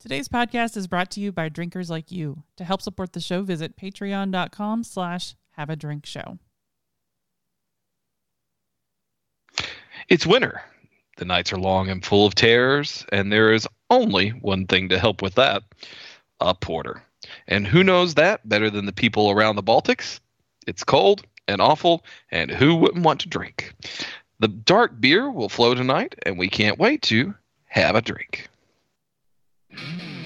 Today's podcast is brought to you by drinkers like you. To help support the show, visit patreon.com slash have a drink show. It's winter. The nights are long and full of terrors, and there is only one thing to help with that a porter. And who knows that better than the people around the Baltics? It's cold and awful, and who wouldn't want to drink? The dark beer will flow tonight, and we can't wait to have a drink. Mm-hmm.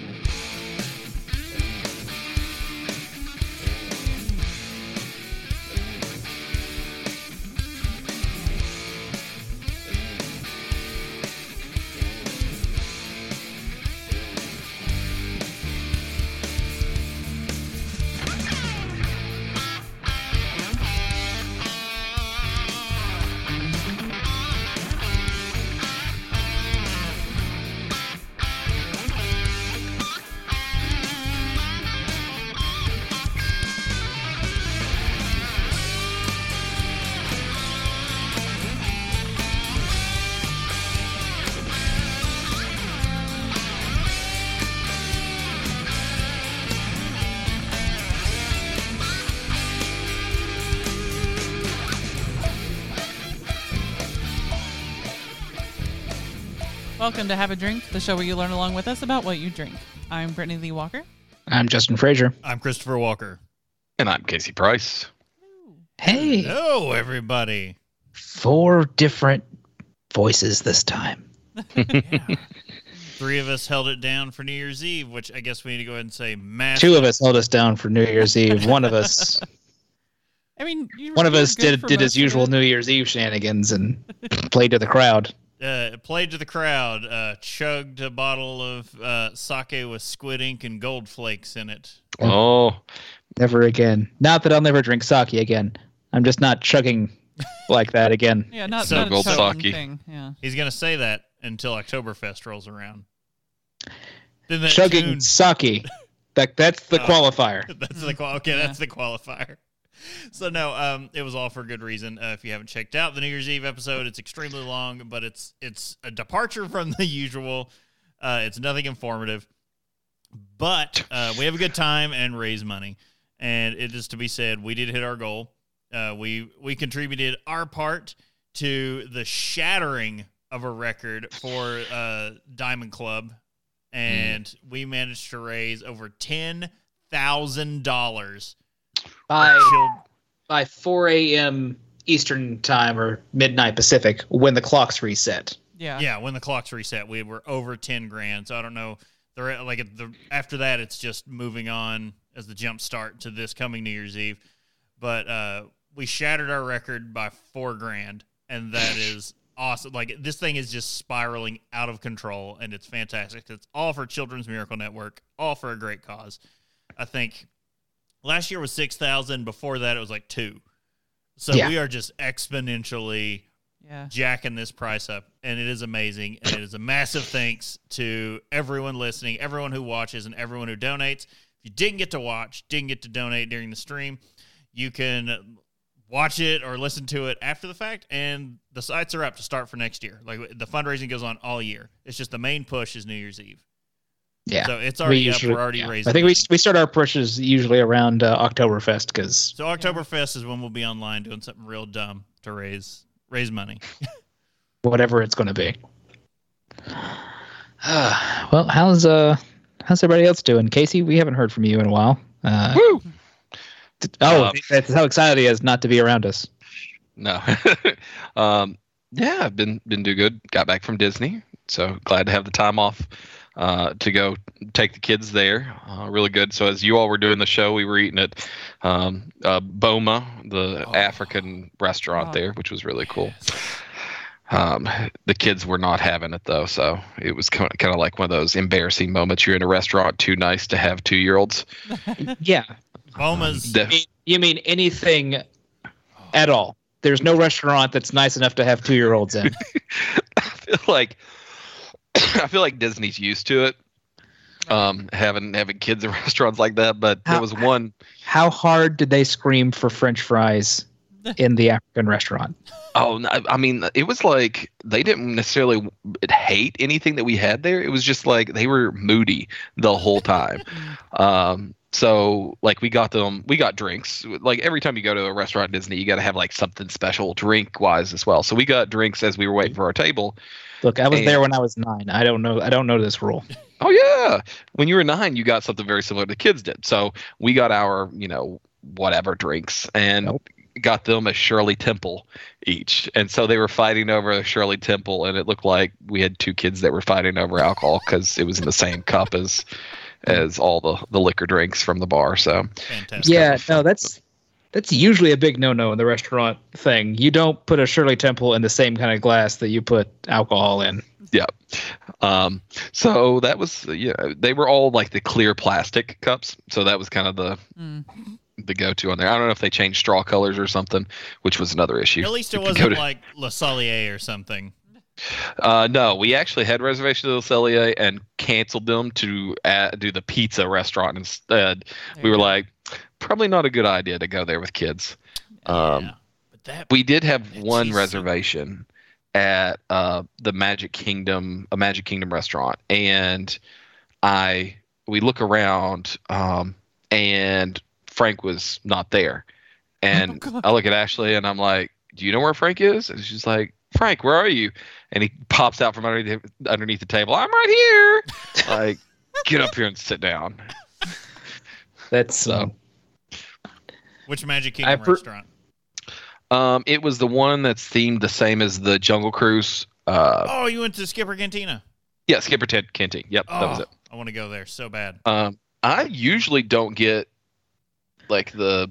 Welcome to Have a Drink, the show where you learn along with us about what you drink. I'm Brittany Lee Walker. I'm Justin Frazier. I'm Christopher Walker. And I'm Casey Price. Hey, Hello, everybody. four different voices this time. Three of us held it down for New Year's Eve, which I guess we need to go ahead and say mass. Two of us held us down for New Year's Eve. One of us, I mean, you one of us did for did his usual. New Year's Eve shenanigans and played to the crowd. Uh, played to the crowd, uh, chugged a bottle of uh, sake with squid ink and gold flakes in it. Oh, Never again. Not that I'll never drink sake again. I'm just not chugging like that again. Yeah, not, So not gold chugging sake. thing. Yeah. He's gonna say that until Oktoberfest rolls around. Then that chugging tune- sake. That that's the Oh. qualifier. that's the qual- okay. That's the qualifier. So no, um, it was all for good reason. Uh, if you haven't checked out the New Year's Eve episode, it's extremely long, but it's it's a departure from the usual. Uh, it's nothing informative, but uh, we have a good time and raise money. And it is to be said, we did hit our goal. Uh, we we contributed our part to the shattering of a record for uh, Diamond Club, and we managed to raise over ten thousand dollars. By by 4 a.m. Eastern time or midnight Pacific when the clocks reset. Yeah. Yeah, when the clocks reset, we were over ten grand. So I don't know. The like the after that, it's just moving on as the jump start to this coming New Year's Eve. But uh, we shattered our record by four grand, and that is awesome. Like this thing is just spiraling out of control, and it's fantastic. It's all for Children's Miracle Network, all for a great cause. I think last year was six thousand. Before that, it was like two. So Yeah. we are just exponentially Yeah. jacking this price up and it is amazing and it is a massive thanks to everyone listening everyone who watches and everyone who donates if you didn't get to watch didn't get to donate during the stream you can watch it or listen to it after the fact and the sites are up to start for next year like the fundraising goes on all year it's just the main push is new year's eve Yeah. so it's We already usually- up we're already yeah. raising I think we we start our pushes usually around uh, Oktoberfest because so oktoberfest is when we'll be online doing something real dumb to raise raise money whatever it's going to be. well, how's uh how's everybody else doing? Casey, we haven't heard from you in a while. Uh, woo! t- oh, Uh, that's how excited he is not to be around us. No. um, yeah, I've been been doing good. Got back from Disney, so glad to have the time off uh, to go take the kids there. Uh, really good. So as you all were doing the show, we were eating at um, uh, Boma, the Oh. African restaurant Oh. there, which was really cool. Um, the kids were not having it though, so it was kind of, like one of those embarrassing moments. You're in a restaurant too nice to have two year olds. Yeah, boma's you mean, you mean anything at all? There's no restaurant that's nice enough to have two year olds in. I feel like I feel like Disney's used to it, um, having having kids in restaurants like that. But How- there was one. How hard did they scream for French fries in the African restaurant? Oh, I mean, it was like they didn't necessarily hate anything that we had there. It was just like they were moody the whole time. um, so like we got them, we got drinks. Like every time you go to a restaurant at Disney, you got to have like something special drink wise as well. So we got drinks as we were waiting for our table. Look, I was And- there when I was nine. I don't know. I don't know this rule. Oh yeah, when you were nine, you got something very similar to the kids did. So we got our, you know, whatever drinks and Nope. Got them a Shirley Temple each. And so they were fighting over a Shirley Temple, and it looked like we had two kids that were fighting over alcohol because it was in the same cup as as all the the liquor drinks from the bar. So Fantastic. Yeah, no, that's that's usually a big no-no in the restaurant thing. You don't put a Shirley Temple in the same kind of glass that you put alcohol in. yeah. Um, so that was yeah, they were all like the clear plastic cups. So that was kind of the Mm. The go to on there. I don't know if they changed straw colors or something, which was another issue. At least it you wasn't to- like Le Cellier or something. Uh, no, we actually had reservations at the Cellier and canceled them to uh, do the pizza restaurant instead. There we were go. like, probably not a good idea to go there with kids. Um, yeah. But that We did have one soup. reservation at uh, the Magic Kingdom, a Magic Kingdom restaurant, and I we look around, um, and Frank was not there, and Oh, I look at Ashley and I'm like, "Do you know where Frank is?" And she's like, "Frank, where are you?" And he pops out from underneath underneath the table. I'm right here. like, get up here and sit down. That's So- um, which Magic I Kingdom per- restaurant? Um, it was the one that's themed the same as the Jungle Cruise. Uh, Oh, you went to Skipper Cantina. yeah, Skipper Ted Canteen. Yep, Oh, that was it. I want to go there so bad. Um, I usually don't get like the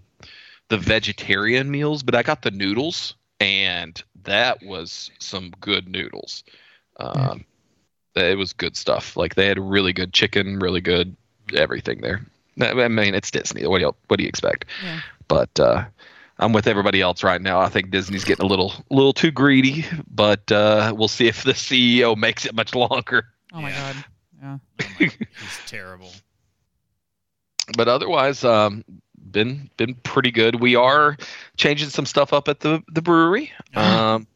the vegetarian meals, but I got the noodles, and that was some good noodles. Um, It was good stuff. Like they had really good chicken, really good everything there. I I mean, it's Disney. What do you what do you expect? Yeah. But uh, I'm with everybody else right now. I think Disney's getting a little little too greedy, but uh, we'll see if the CEO makes it much longer. Oh my Yeah. god. Yeah. Oh my, he's terrible. but otherwise um been been pretty good. We are changing some stuff up at the the brewery. Um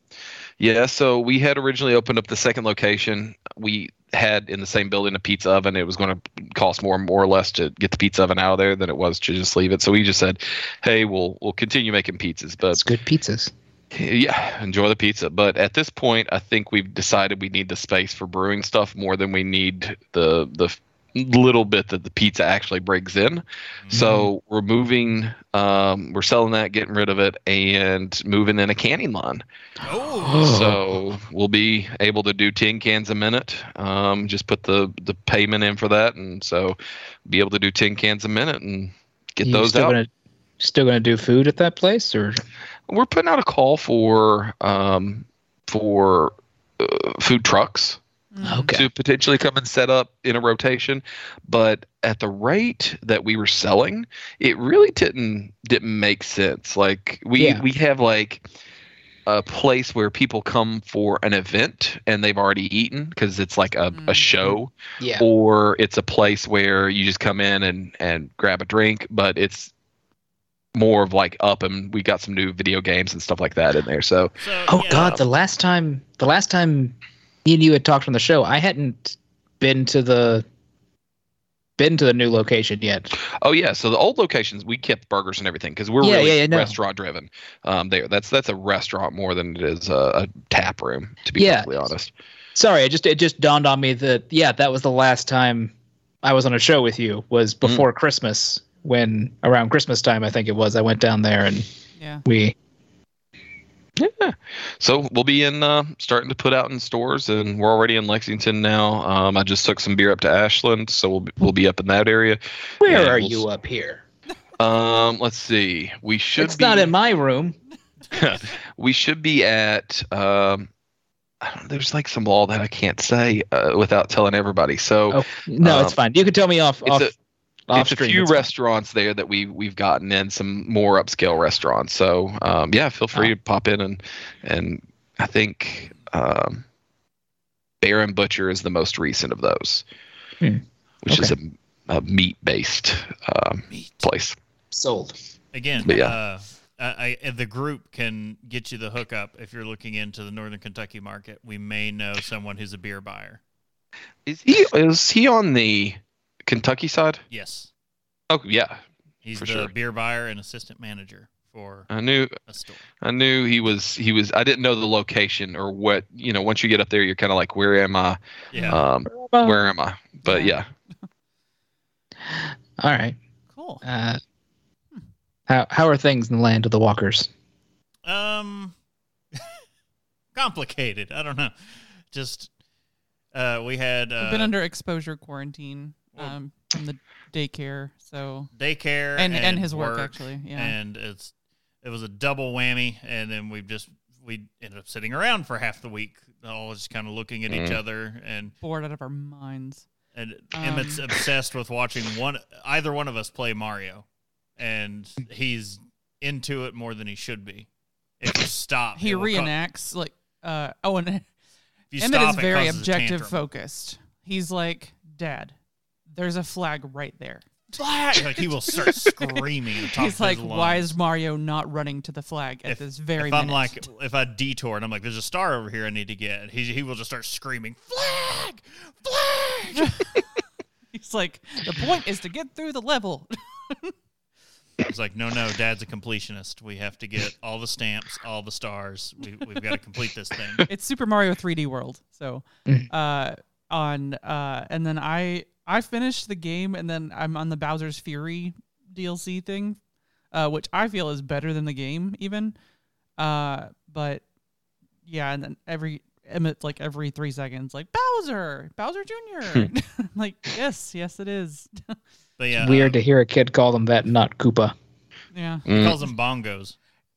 yeah so we had originally opened up the second location. We had in the same building a pizza oven. It was going to cost more more or less to get the pizza oven out of there than it was to just leave it. So we just said hey we'll we'll continue making pizzas but it's good pizzas. yeah, enjoy the pizza. But at this point, I think we've decided we need the space for brewing stuff more than we need the the little bit that the pizza actually brings in. So we're moving, um, we're selling that, getting rid of it, and moving in a canning line. Oh, So we'll be able to do ten cans a minute. Um, just put the the payment in for that, and so be able to do ten cans a minute and get You those still out. Gonna, still gonna do food at that place, or we're putting out a call for um, for uh, food trucks. Okay? to potentially come and set up in a rotation but at the rate that we were selling it really didn't didn't make sense like we Yeah. we have like a place where people come for an event and they've already eaten because it's like a, a Mhm. show Yeah. or it's a place where you just come in and and grab a drink but it's more of like up and we got some new video games and stuff like that in there so so, Oh yeah, God! The last time, the last time me and you had talked on the show, I hadn't been to the been to the new location yet. oh yeah so the old locations we kept burgers and everything because we're Yeah, really yeah, yeah, no. restaurant driven um there that's that's a restaurant more than it is a, a tap room to be Yeah. perfectly honest Sorry, it just it just dawned on me that yeah, that was the last time I was on a show with you was before Christmas. When around Christmas time, I think it was, I went down there and Yeah. we yeah so we'll be in uh starting to put out in stores and we're already in lexington now um i just took some beer up to ashland so we'll be, we'll be up in that area where Yeah, are we'll you up here? um let's see we should It's be not in my room. we should be at um I don't- there's like some law that I can't say uh, without telling everybody. So Oh no, it's Um, fine. You can tell me off off, a off it's a few restaurants there that we we've gotten in some more upscale restaurants. So um, yeah, feel free Oh. to pop in and and I think um, Bear and Butcher is the most recent of those, Hmm. which is a, a meat based um, Meat. place. sold. Again, But yeah. uh, I, I, the group can get you the hookup if you're looking into the Northern Kentucky market. We may know someone who's a beer buyer. Is he is he on the Kentucky side? Yes, Oh yeah, he's For the sure. beer buyer and assistant manager for I knew a store. I knew he was he was. I didn't know the location or what you know. Once you get up there, you're kind of like, where am I? Yeah, Um, where am I? But yeah, All right. Cool. Uh, how how are things in the land of the walkers? um, complicated. I don't know. Just uh, we had uh, We've been under exposure quarantine well- um, from the daycare, so daycare and and, his work, work actually. Yeah. and it's it was a double whammy and then we just we ended up sitting around for half the week all just kind of looking at each Mm. other and Bored out of our minds. and Um. Emmett's obsessed with watching one either one of us play Mario and he's into it more than he should be if you stop He it will co- reenacts like uh oh and if you Emmett stop, is very objective focused. He's like, Dad, there's a flag right there. Flag! like he will start screaming at the top He's of like, his why is Mario not running to the flag at If- this very if I'm minute? like, if I detour and I'm like, there's a star over here I need to get, he he will just start screaming, flag, flag. He's like, the point is to get through the level. It's like, no, no, Dad's a completionist. We have to get all the stamps, all the stars. We, we've got to complete this thing. it's Super Mario 3D World. So, Mm. uh, on uh, and then I I finished the game, and then I'm on the Bowser's Fury DLC thing, uh, which I feel is better than the game even. Uh, but yeah, and then every Emmett like every three seconds, like Bowser, Bowser Junior. like yes, yes, it is. But yeah, Weird uh, to hear a kid call them that, not Koopa. yeah. he Mm. calls them bongos.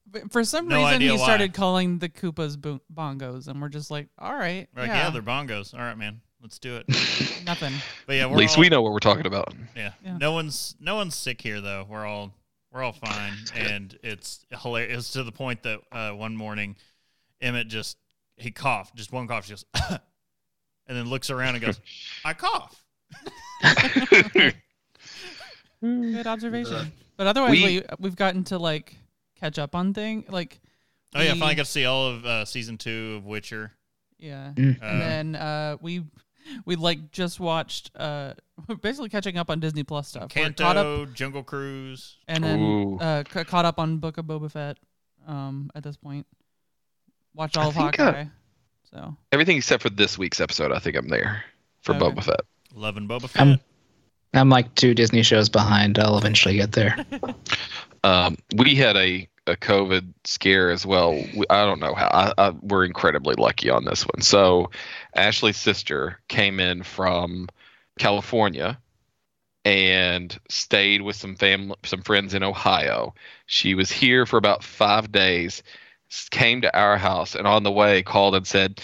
But for some No reason, he why. started calling the Koopas bo- bongos, and we're just like, all right, like, yeah. yeah, they're bongos. All right, man, let's do it. nothing. But yeah, we're at least all, we know what we're talking about. Yeah. Yeah. no one's no one's sick here though. We're all we're all fine, and it's hilarious. It's to the point that uh, one morning, Emmett just he coughed, just one cough, just, and then looks around and goes, "I cough." Good observation. But otherwise, We- we, we've gotten to like catch up on thing. Like, Oh yeah, the- finally got to see all of uh, season two of Witcher. yeah. Mm. Uh, and then uh, we we like just watched uh we're basically catching up on Disney Plus stuff. We're caught up Jungle Cruise. and then Ooh. uh ca- caught up on Book of Boba Fett. Um, at this point, watch all I of think, uh, Hawkeye. so Everything except for this week's episode, I think I'm there for Okay. Boba Fett. Loving Boba Fett. I'm I'm like two Disney shows behind. I'll eventually get there. Um, we had a, a COVID scare as well. I don't know how. I, I, we're incredibly lucky on this one. So, Ashley's sister came in from California and stayed with some family, some friends in Ohio. She was here for about five days. Came to our house and on the way called and said,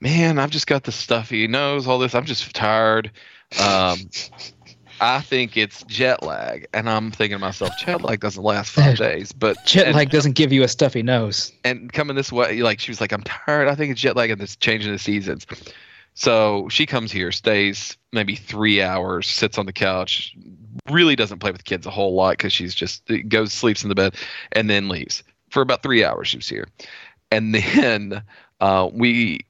"Man, I've just got the stuffy nose, all this. I'm just tired." Um, I think it's jet lag, and I'm thinking to myself, jet lag doesn't last five days. But Jet lag doesn't give you a stuffy nose. and coming this way, like she was like, I'm tired. I think it's jet lag and it's changing the seasons. So she comes here, stays maybe three hours, sits on the couch, really doesn't play with kids a whole lot because she's just goes sleeps in the bed, and then leaves for about three hours. She was here, and then uh, we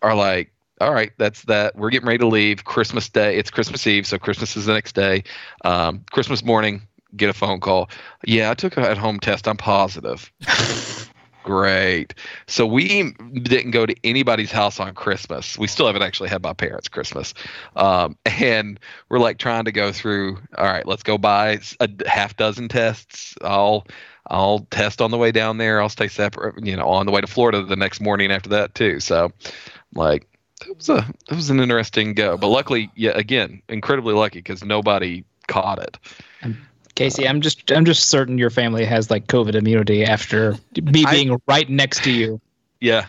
are like, all right, that's that. We're getting ready to leave. Christmas Day. It's Christmas Eve, so Christmas is the next day. Um, Christmas morning, get a phone call. Yeah, I took a at-home test. I'm positive. Great. So we didn't go to anybody's house on Christmas. We still haven't actually had my parents' Christmas, um, and we're like trying to go through. All right, let's go buy a half dozen tests. I'll I'll test on the way down there. I'll stay separate. You know, on the way to Florida the next morning after that too. So, like, it was a it was an interesting go. But luckily, yeah, again, incredibly lucky because nobody caught it. Casey, I'm just I'm just certain your family has like COVID immunity after me I- being right next to you, Yeah,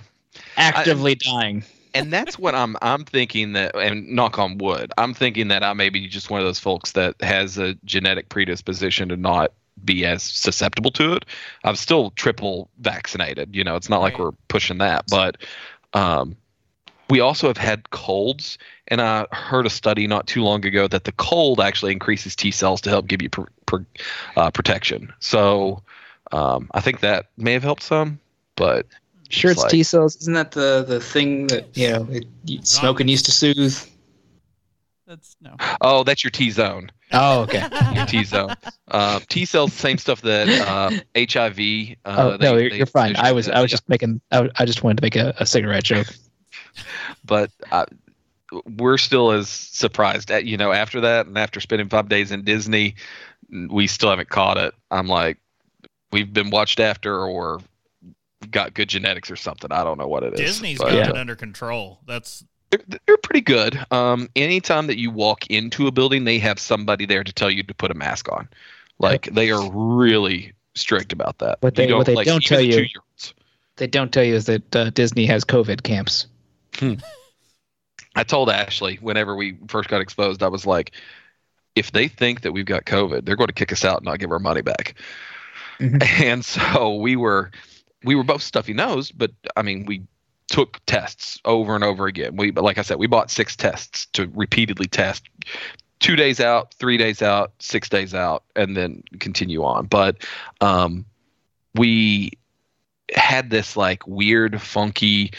actively dying. and that's what I'm I'm thinking that and knock on wood I'm thinking that I may be just one of those folks that has a genetic predisposition to not be as susceptible to it I'm still triple vaccinated you know it's not like we're pushing that but um we also have had colds and I heard a study not too long ago that the cold actually increases T cells to help give you pr- pr- uh, protection so Um, I think that may have helped some, but Sure, It's it's like- T cells. Isn't that the the thing that you know it, you- smoking used to soothe? That's no. oh, that's your T zone. Oh, okay. Your T zone. Uh, T cells, same stuff that uh, HIV. Uh, oh they- no, you're, they- you're fine. I was I was that, just making I, I just wanted to make a, a cigarette joke. Yeah. But uh, we're still as surprised at you know after that and after spending five days in Disney, we still haven't caught it. I'm like, we've been watched after or got good genetics or something. I don't know what it is. Disney's but, got uh, it under control. That's they're, they're pretty good. Um, anytime that you walk into a building, they have somebody there to tell you to put a mask on. Like they are really strict about that. What You they- what they like, don't tell you- They don't tell you is that uh, Disney has COVID camps. I told Ashley whenever we first got exposed, I was like, if they think that we've got COVID, they're going to kick us out and not give our money back. Mhm. And so we were, we were both stuffy nosed, but I mean, we took tests over and over again. We, but like I said, we bought six tests to repeatedly test two days out, three days out, six days out, and then continue on. But um, we had this like weird, funky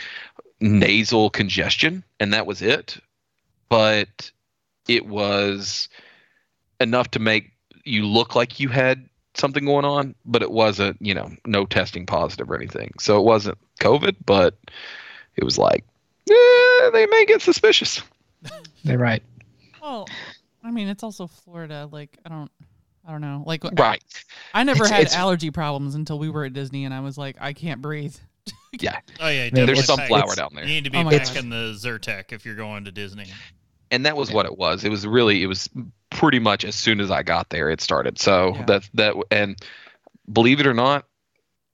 nasal congestion, and that was it. But it was enough to make you look like you had something going on, but it wasn't, you know, no testing positive or anything. So it wasn't COVID, but it was like, eh, they may get suspicious. They're right. Well, I mean, it's also Florida. Like, I don't, I don't know. Like, Right. I never It's- had it's- allergy problems until we were at Disney, and I was like, I can't breathe. oh yeah. There's There's some pack- flour down there. You need to be Oh my packing the Zyrtec if you're going to Disney. and that was what it was. It was really it was pretty much as soon as I got there it started. So Yeah. that's that and believe it or not,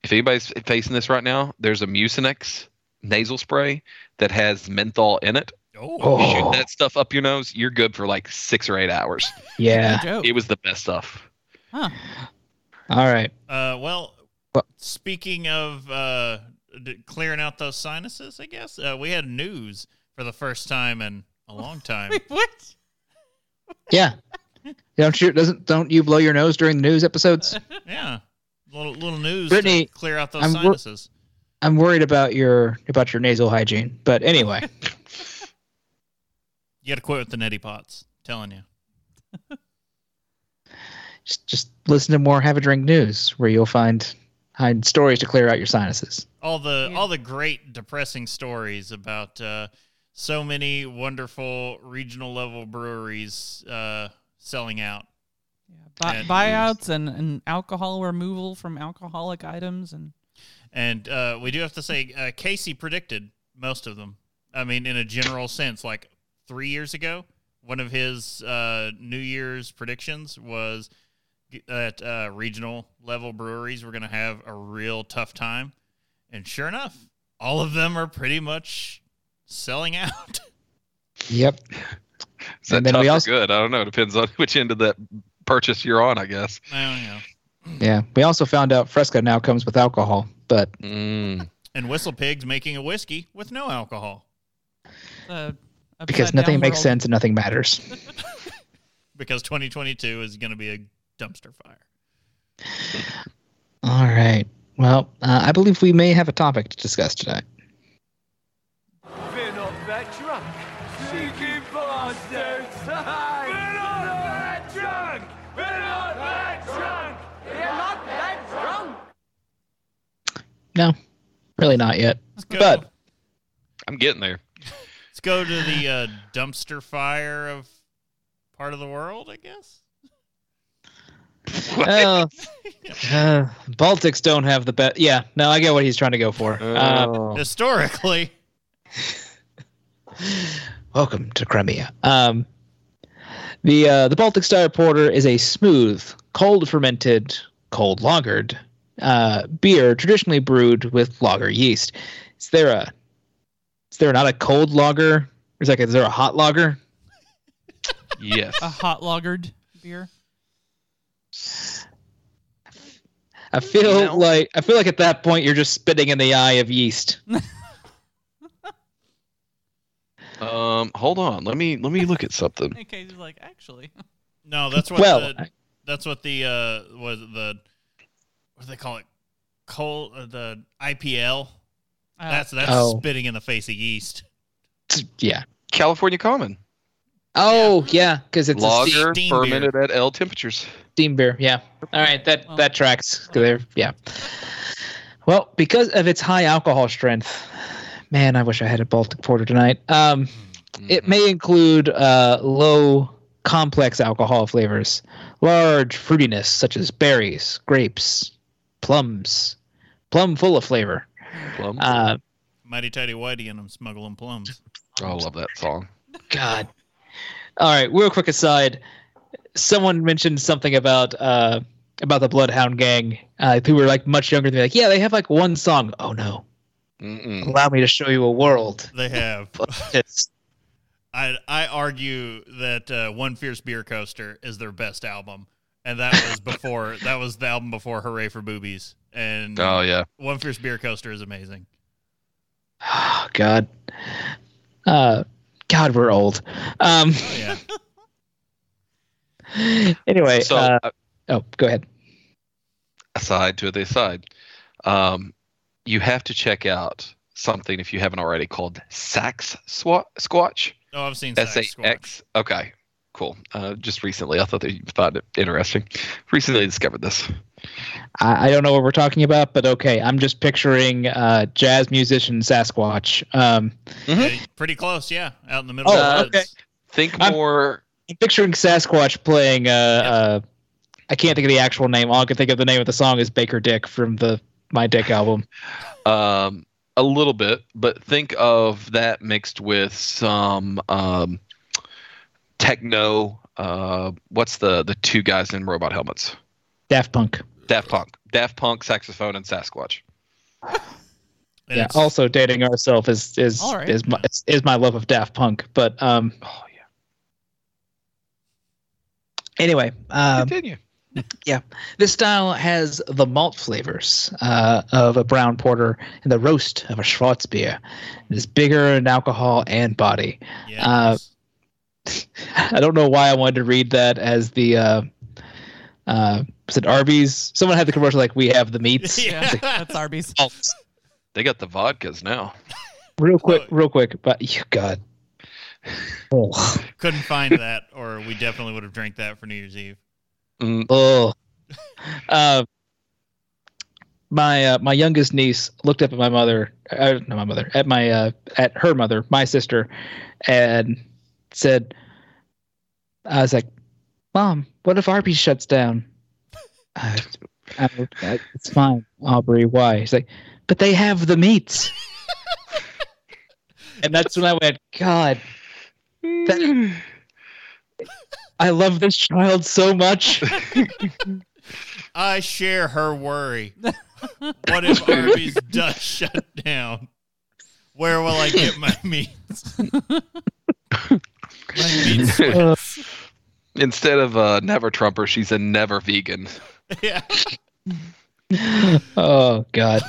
if anybody's facing this right now, there's a Mucinex nasal spray that has menthol in it. Oh, Oh. You shoot that stuff up your nose, you're good for like six or eight hours. Yeah. No. It was the best stuff. huh. All right. Uh, well, Well- speaking of uh, d- clearing out those sinuses, I guess uh, we had news for the first time in a long time. Wait, what? Yeah. Don't you doesn't don't you blow your nose during the news episodes? yeah, little little news Brittany, to clear out those I'm wor- sinuses. I'm worried about your about your nasal hygiene. But anyway, You got to quit with the neti pots. Telling you. just just listen to more have a drink news where you'll find find stories to clear out your sinuses. all the Yeah. all the great depressing stories about uh, so many wonderful regional level breweries uh, selling out. Yeah, buy, And- buyouts and, and alcohol removal from alcoholic items and And uh, we do have to say, uh, Casey predicted most of them. I mean, in a general sense, like three years ago, one of his uh, New Year's predictions was g- that uh, regional level breweries were going to have a real tough time. And sure enough, all of them are pretty much selling out. Yep. Is that And then tough we or also- good? I don't know. It depends on which end of that purchase you're on, I guess. I don't know. Yeah. We also found out Fresca now comes with alcohol, but Mm. And Whistle Pig's making a whiskey with no alcohol uh, because nothing makes world. sense and nothing matters. because 2022 is going to be a dumpster fire. All right. Well, uh, I believe we may have a topic to discuss tonight. We're not that drunk. Cheeky bastards! We're not that drunk! We're that drunk! We're not that drunk! No, really not yet. Let's go. But- I'm getting there. Let's go to the uh, dumpster fire of part of the world, I guess. Uh, uh, Baltics don't have the best. Yeah, no, I get what he's trying to go for. Um, Oh. Historically, welcome to Crimea. Um, the uh, the Baltic Star Porter is a smooth, cold fermented, cold lagered uh, beer traditionally brewed with lager yeast. Is there a is there not a cold lager? Is like is there a hot lager? Yes. A hot lagered beer. I feel You know? like I feel like at that point you're just spitting in the eye of yeast. Um, hold on. Let me let me look at something. And Casey's like, actually, no, that's what Well, the, that's what the uh, was the what do they call it? Coal uh, the IPL. Uh, That's that's Oh. spitting in the face of yeast. Yeah. California Common. Oh yeah, because it's a steam, Lager steam fermented at L temperatures. Steam beer. Yeah. All right, that Well- that tracks. they're- Yeah. Well, because of its high alcohol strength, man, I wish I had a Baltic Porter tonight. Um, it may include uh, low complex alcohol flavors, large fruitiness such as berries, grapes, plums, plum full of flavor. Plum. Uh, Mighty Tighty Whitey and I'm smuggling plums. oh, I love that song. God. All right, real quick aside. Someone mentioned something about uh about the Bloodhound Gang. Uh, who were like much younger than me. Like, yeah, they have like one song. Oh no! Mm-mm. Allow me to show you a world. They have. I I argue that uh, One Fierce Beer Coaster is their best album, and that was before that was the album before Hooray for Boobies. And Oh yeah. One Fierce Beer Coaster is amazing. oh God. Uh, God, we're old. Um. Oh, yeah, Anyway. So uh, uh, oh, go ahead. aside to the aside, um, you have to check out something if you haven't already called Sax Swat Squatch. oh, I've seen S A Sax Squatch. Okay, cool. Uh, just recently, I thought that you found it interesting. Recently discovered this. I, I don't know what we're talking about, but okay. I'm just picturing uh, jazz musician Sasquatch. Um, Yeah, pretty close, yeah, out in the middle. Oh, of the okay. woods. Think I'm- more. I'm picturing Sasquatch playing. Uh, uh, I can't think of the actual name. All I can think of the name of the song is Baker Dick from the My Dick album. Um, a little bit, but think of that mixed with some um, techno. Uh, what's the the two guys in robot helmets? Daft Punk. Daft Punk, Daft Punk, saxophone, and Sasquatch. And yeah. Also, dating ourselves is is All right. is my is, is my love of Daft Punk. But um, Oh yeah. Anyway, um, Continue. Yeah, this style has the malt flavors uh, of a brown porter and the roast of a Schwarzbier. It is bigger in alcohol and body. yeah, uh, I don't know why I wanted to read that as the uh, uh, was it Arby's? Someone had the commercial like we have the meats. Yeah, that's Arby's. Malt. They got the vodkas now. real quick, real quick, but you God. Oh, couldn't find that, or we definitely would have drank that for New Year's Eve. Mm, oh. Uh, my uh, my youngest niece looked up at my mother, uh, not my mother, at my uh, at her mother, my sister, and said, "I was like, Mom, what if Arby's shuts down?" I, I, I, it's fine, Aubrey. Why? He's like, but they have the meats. and that's when I went, God, that- I love this child so much. I share her worry. what if Arby's does shut down? Where will I get my meats? my meat sweats. Instead of a never Trumper, she's a never vegan. yeah. oh God.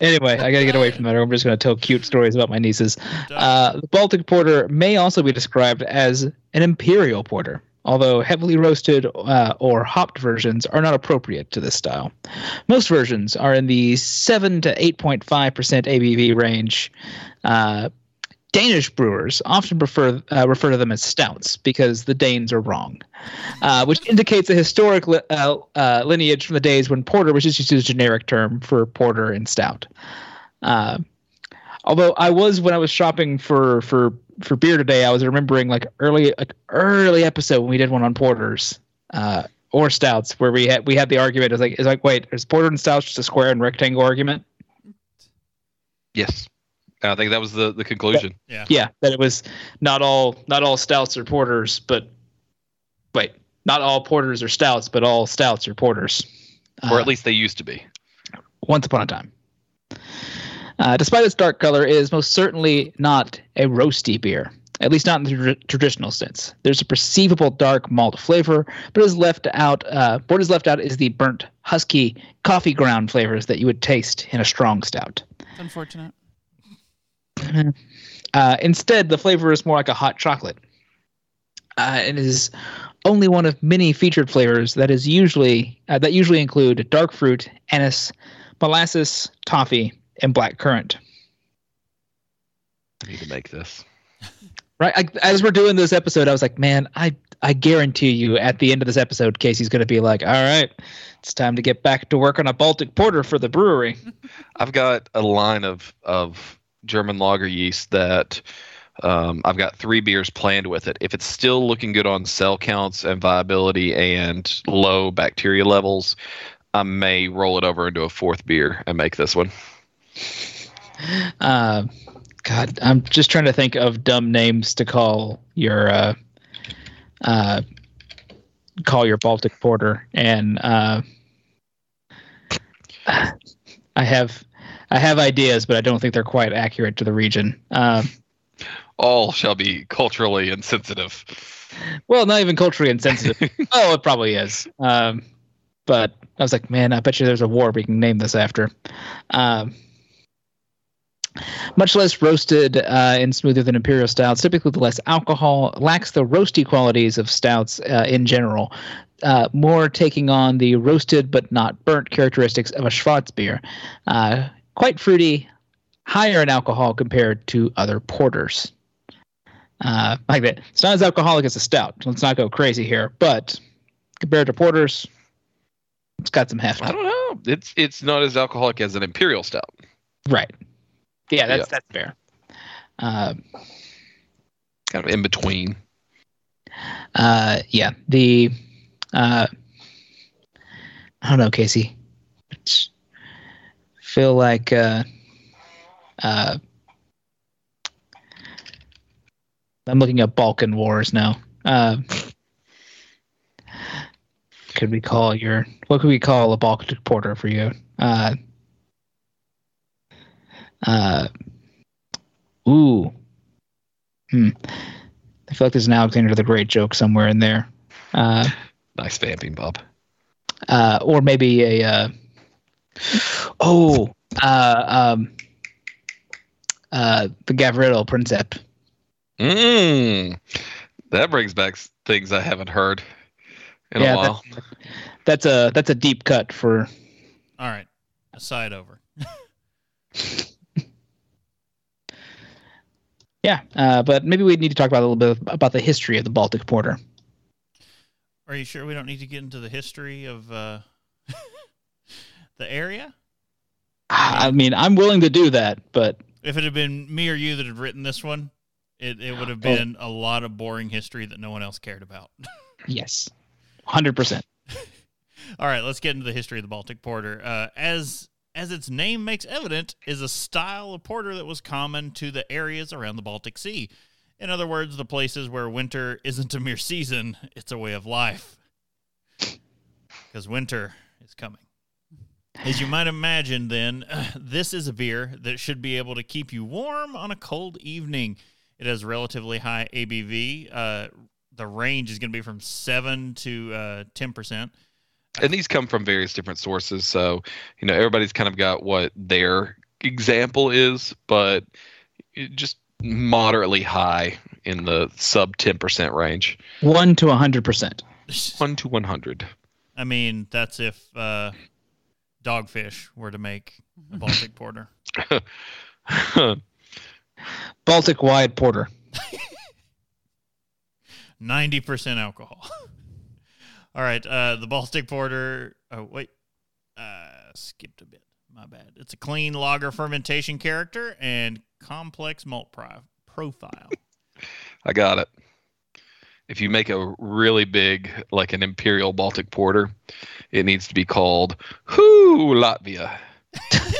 Anyway, I gotta get away from that. I'm just gonna tell cute stories about my nieces. Uh, the Baltic Porter may also be described as an imperial porter, although heavily roasted uh, or hopped versions are not appropriate to this style. Most versions are in the 7 to 8.5% ABV range. Uh, Danish brewers often prefer uh, refer to them as stouts because the Danes are wrong, uh, which indicates a historic li- uh, uh, lineage from the days when porter was just used as a generic term for porter and stout. Uh, although I was when I was shopping for for for beer today, I was remembering like early like early episode when we did one on porters uh, or stouts where we had we had the argument. Was like it's like wait, is porter and stouts just a square and rectangle argument? Yes. I think that was the, the conclusion. Yeah. Yeah, that it was not all not all stouts are porters, but wait, not all porters are stouts, but all stouts are porters. Or Uh, at least they used to be. once upon a time. Uh, despite its dark color, it is most certainly not a roasty beer, at least not in the tr- traditional sense. There's a perceivable dark malt flavor, but is left out. Uh, what is left out is the burnt, husky coffee ground flavors that you would taste in a strong stout. Unfortunate. Uh, instead, the flavor is more like a hot chocolate. Uh, it is only one of many featured flavors that is usually uh, that usually include dark fruit, anise, molasses, toffee, and black currant. I need to make this. Right, I, as we're doing this episode, I was like, man, I I guarantee you, at the end of this episode, Casey's going to be like, all right, it's time to get back to work on a Baltic Porter for the brewery. I've got a line of of German lager yeast that um, I've got three beers planned with it. If it's still looking good on cell counts and viability and low bacteria levels, I may roll it over into a fourth beer and make this one. Uh, God, I'm just trying to think of dumb names to call your uh, uh, call your Baltic Porter, and uh, I have I have ideas, but I don't think they're quite accurate to the region. Um, All shall be culturally insensitive. well, not even culturally insensitive. oh, it probably is. Um, but I was like, man, I bet you there's a war we can name this after. Um, much less roasted uh, and smoother than imperial stouts. Typically, the less alcohol lacks the roasty qualities of stouts uh, in general. Uh, more taking on the roasted but not burnt characteristics of a Schwarzbier. Uh, quite fruity, higher in alcohol compared to other porters. Uh, like that. It's not as alcoholic as a stout. Let's not go crazy here, but compared to porters, it's got some heft. I don't know. It's it's not as alcoholic as an imperial stout. Right. Yeah, that's Yeah. that's fair. Um, Kind of in between. uh, yeah, the uh, I don't know, Casey. It's- feel like uh, uh, I'm looking at Balkan Wars now. Uh, could we call your what could we call a Baltic porter for you? Uh, uh, ooh, hmm. I feel like there's an Alexander the Great joke somewhere in there. Uh, Nice vamping, Bob. uh, or maybe a uh, oh uh, um, uh, the Gavrilo Princip. Mm, that brings back things I haven't heard in Yeah, a while. That's a that's a deep cut for All right, aside over. yeah. Uh, but maybe we need to talk about a little bit about the history of the Baltic Porter. Are you sure we don't need to get into the history of uh, the area? I mean, I'm willing to do that, but If it had been me or you that had written this one, it, it would have Oh. been a lot of boring history that no one else cared about. yes, hundred percent. All right, let's get into the history of the Baltic Porter. Uh, as as its name makes evident, is a style of porter that was common to the areas around the Baltic Sea. In other words, the places where winter isn't a mere season; it's a way of life. Because winter is coming. As you might imagine, then, this is a beer that should be able to keep you warm on a cold evening. It has relatively high ABV. Uh, the range is going to be from 7 to uh, 10%. and these come from various different sources so you know everybody's kind of got what their example is but just moderately high in the sub 10% range One to hundred percent. 1 to 100 I mean, that's if uh, Dogfish were to make a Baltic Porter. Baltic wide porter. 90% alcohol. All right, uh, the Baltic Porter. Oh, wait. Uh, skipped a bit. My bad. It's a clean lager fermentation character and complex malt pro- profile. i got it if you make a really big like an imperial baltic porter it needs to be called whoo latvia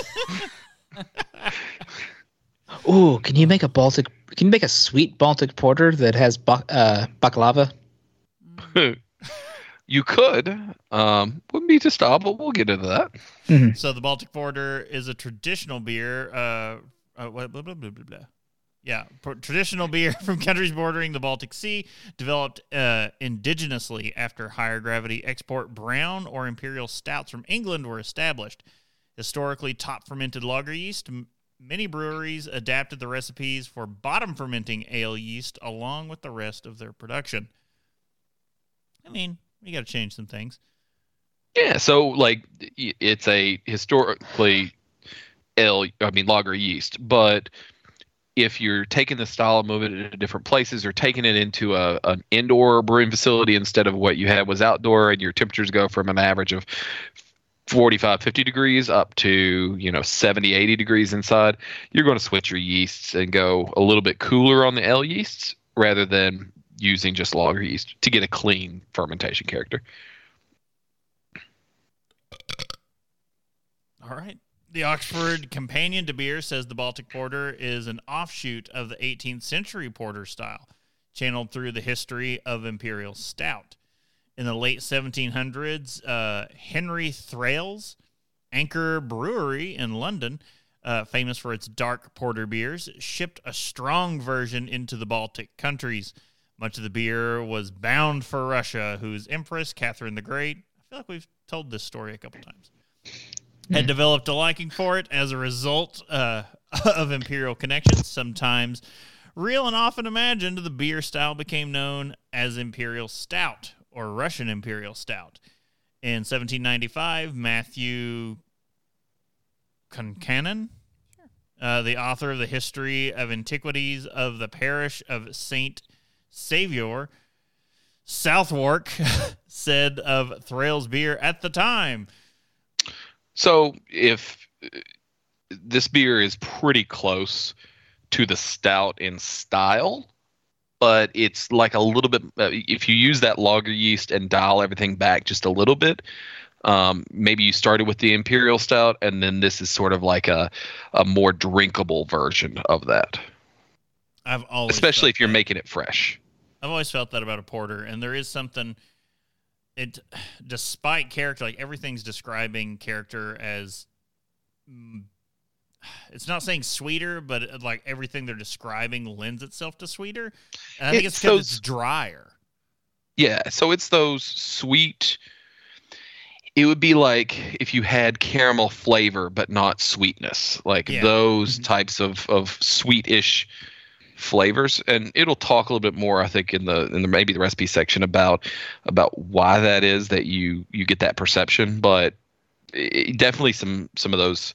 Ooh, can you make a Baltic? Can you make a sweet Baltic porter that has bak- uh, baklava? you could um wouldn't be to stop but we'll get into that So the Baltic Porter is a traditional beer. Uh, uh what, blah, blah, blah, blah, blah. Yeah, traditional beer from countries bordering the Baltic Sea, developed uh, indigenously after higher gravity export brown or imperial stouts from England were established. Historically, top fermented lager yeast. m- Many breweries adapted the recipes for bottom fermenting ale yeast along with the rest of their production. I mean, you got to change some things. Yeah, so like it's a historically ale, I mean lager yeast, but if you're taking the style and moving it to different places or taking it into a an indoor brewing facility instead of what you had was outdoor and your temperatures go from an average of 45 50 degrees up to you know 70 80 degrees inside you're going to switch your yeasts and go a little bit cooler on the ale yeasts rather than using just lager yeast to get a clean fermentation character All right. The Oxford Companion to Beer says the Baltic Porter is an offshoot of the 18th century porter style, channeled through the history of Imperial Stout. In the late 1700s, uh, Henry Thrale's, Anchor Brewery in London, uh, famous for its dark porter beers, shipped a strong version into the Baltic countries. Much of the beer was bound for Russia, whose Empress, Catherine the Great, I feel like we've told this story a couple times had developed a liking for it as a result uh, of imperial connections. Sometimes real and often imagined, the beer style became known as Imperial Stout or Russian Imperial Stout. In 1795, Matthew Concanen, uh, the author of the History of Antiquities of the parish of Saint Savior, Southwark, said of Thrale's beer at the time. So if uh, this beer is pretty close to the stout in style, but it's like a little bit. Uh, if you use that lager yeast and dial everything back just a little bit, um, maybe you started with the imperial stout, and then this is sort of like a a more drinkable version of that. I've always Especially if you're that. making it fresh. I've always felt that about a porter, and there is something. It, despite character, like everything's describing character as. mm, It's not saying sweeter, but like everything they're describing lends itself to sweeter. And I think it's It's because those- it's drier. Yeah, so it's those sweet. It would be like if you had caramel flavor but not sweetness, like Yeah. those Mhm. types of of sweetish flavors. And it'll talk a little bit more, I think, in the in the maybe the recipe section about about why that is that you you get that perception. But i definitely some some of those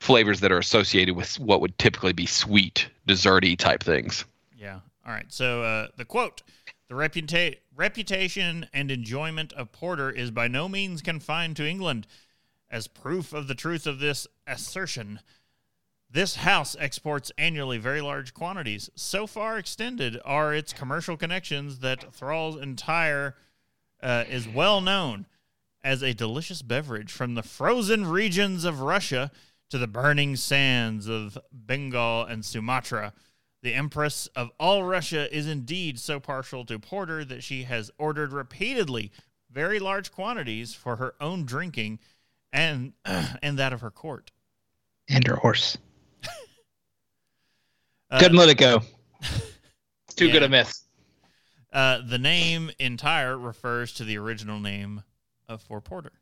flavors that are associated with what would typically be sweet, desserty type things. Yeah. All right. So uh, the quote: "The reputa- reputation and enjoyment of porter is by no means confined to England. As proof of the truth of this assertion, this house exports annually very large quantities. So far extended are its commercial connections that Thrall's entire uh, is well known as a delicious beverage from the frozen regions of Russia to the burning sands of Bengal and Sumatra. The Empress of all Russia is indeed so partial to porter that she has ordered repeatedly very large quantities for her own drinking and and that of her court. and her horse. Uh, Couldn't let it go. It's too good a myth. Uh, the name entire refers to the original name of for porter.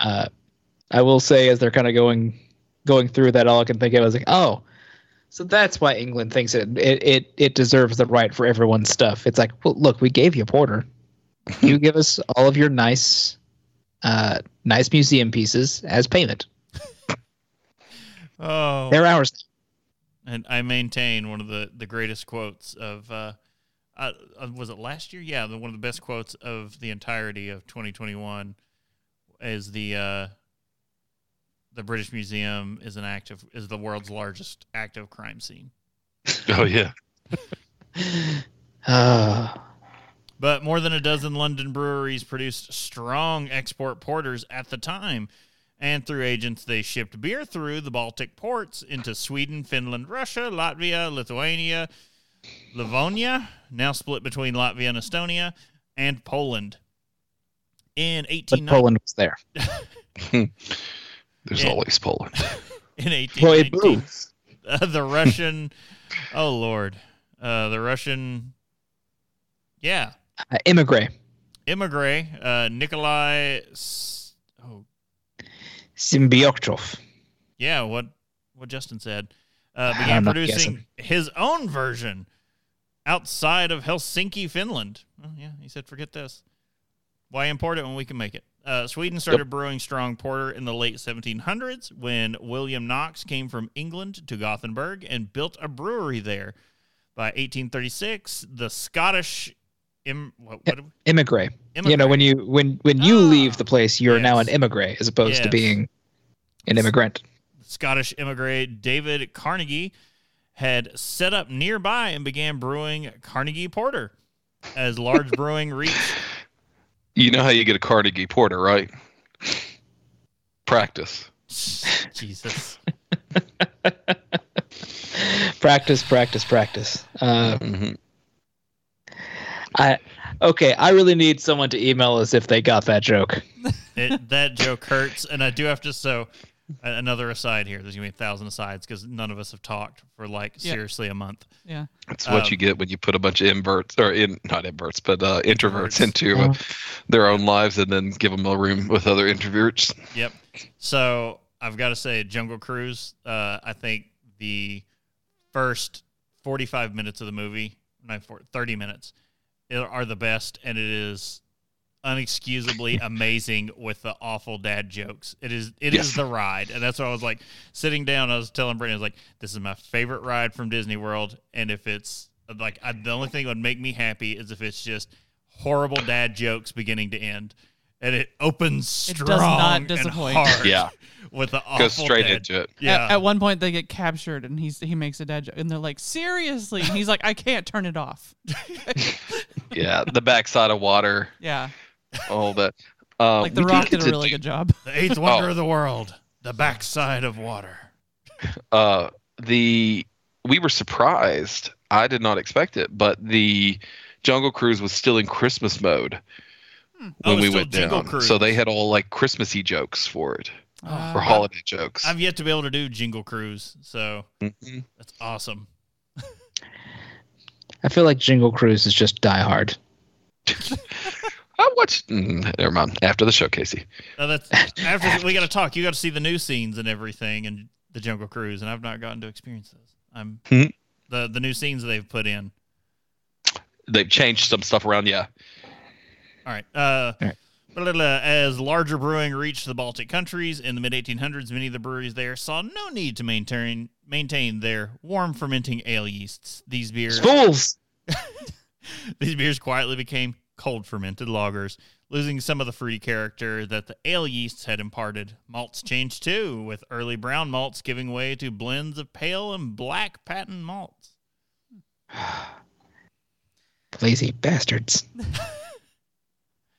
Uh, I will say, as they're kind of going going through that, all I can think of is like, oh, so that's why England thinks it it it, it deserves the right for everyone's stuff. It's like, well, look, we gave you porter. you give us all of your nice, uh, nice museum pieces as payment. Oh, They're ours. And I maintain one of the, the greatest quotes of uh, uh, uh, was it last year? Yeah, the, one of the best quotes of the entirety of 2021 is the uh, the British Museum is an active is the world's largest active crime scene. Oh yeah. Uh, But more than a dozen London breweries produced strong export porters at the time. And through agents, they shipped beer through the Baltic ports into Sweden, Finland, Russia, Latvia, Lithuania, Livonia, now split between Latvia and Estonia, and Poland. In but 1890 Poland was there. There's Yeah. always Poland. in Well, it 1819, uh, the Russian, oh Lord, uh, the Russian, yeah, Uh, Immigrant. immigrant uh, Nikolai. S- Symbiotrov. Yeah, what what Justin said. Uh, began producing his own version outside of Helsinki, Finland. Oh, yeah, he said, forget this. Why import it when we can make it? Uh, Sweden started brewing strong porter in the late 1700s when William Knox came from England to Gothenburg and built a brewery there. By 1836, the Scottish Im- what, what, Immigrant. You know, when you when when you Ah, leave the place, you're now an yes. immigrant as opposed to being an immigrant. Scottish immigrant David Carnegie had set up nearby and began brewing Carnegie Porter. As large brewing reached You know how you get a Carnegie Porter, right? Practice. Jesus. practice, practice, practice. Uh, hmm I okay. I really need someone to email us if they got that joke. It, that joke hurts, and I do have to. So, another aside here. There's gonna be a thousand asides because none of us have talked for like Yeah. seriously a month. Yeah. That's what Um, you get when you put a bunch of inverts or in not inverts, but uh, introverts Introverts. into uh, their own lives and then give them a room with other introverts. Yep. So I've got to say, Jungle Cruise. Uh, I think the first 45 minutes of the movie, 30 minutes, i- are the best, and it is unexcusably amazing with the awful dad jokes. It is it is Yes. the ride, and that's why I was like sitting down. I was telling Brittany, I was like, "This is my favorite ride from Disney World," and if it's like I, the only thing that would make me happy is if it's just horrible dad jokes beginning to end. And it opens strong It does not and disappoint. hard Yeah. with the awful Go straight dad- into it. Yeah, At, at one point, they get captured, and he's he makes a dad joke, and they're like, "Seriously?" And he's like, "I can't turn it off." Yeah. The backside of water, Yeah, all that. Uh, like The Rock get did a really do- good job. the eighth wonder Oh. of the world, the backside of water. uh the we were surprised i did not expect it but the jungle cruise was still in christmas mode Oh, when it's we went Jingle down Cruise. so they had all like christmassy jokes for it Uh, for holiday jokes I've yet to be able to do Jingle Cruise, so Mhm. that's awesome. I feel like Jingle Cruise is just Die Hard. i watched mm, never mind after the show casey Now that's after we got to talk. You got to see the new scenes and everything, and the Jungle Cruise, and I've not gotten to experience those. I'm Hmm. the the new scenes they've put in. they've changed some stuff around yeah All right. Uh, All right. blah, blah, blah. As larger brewing reached the Baltic countries in the mid 1800s, many of the breweries there saw no need to maintain maintain their warm fermenting ale yeasts. These beers Fools. these beers quietly became cold fermented lagers, losing some of the fruity character that the ale yeasts had imparted. Malts changed too, with early brown malts giving way to blends of pale and black patent malts. Lazy bastards. all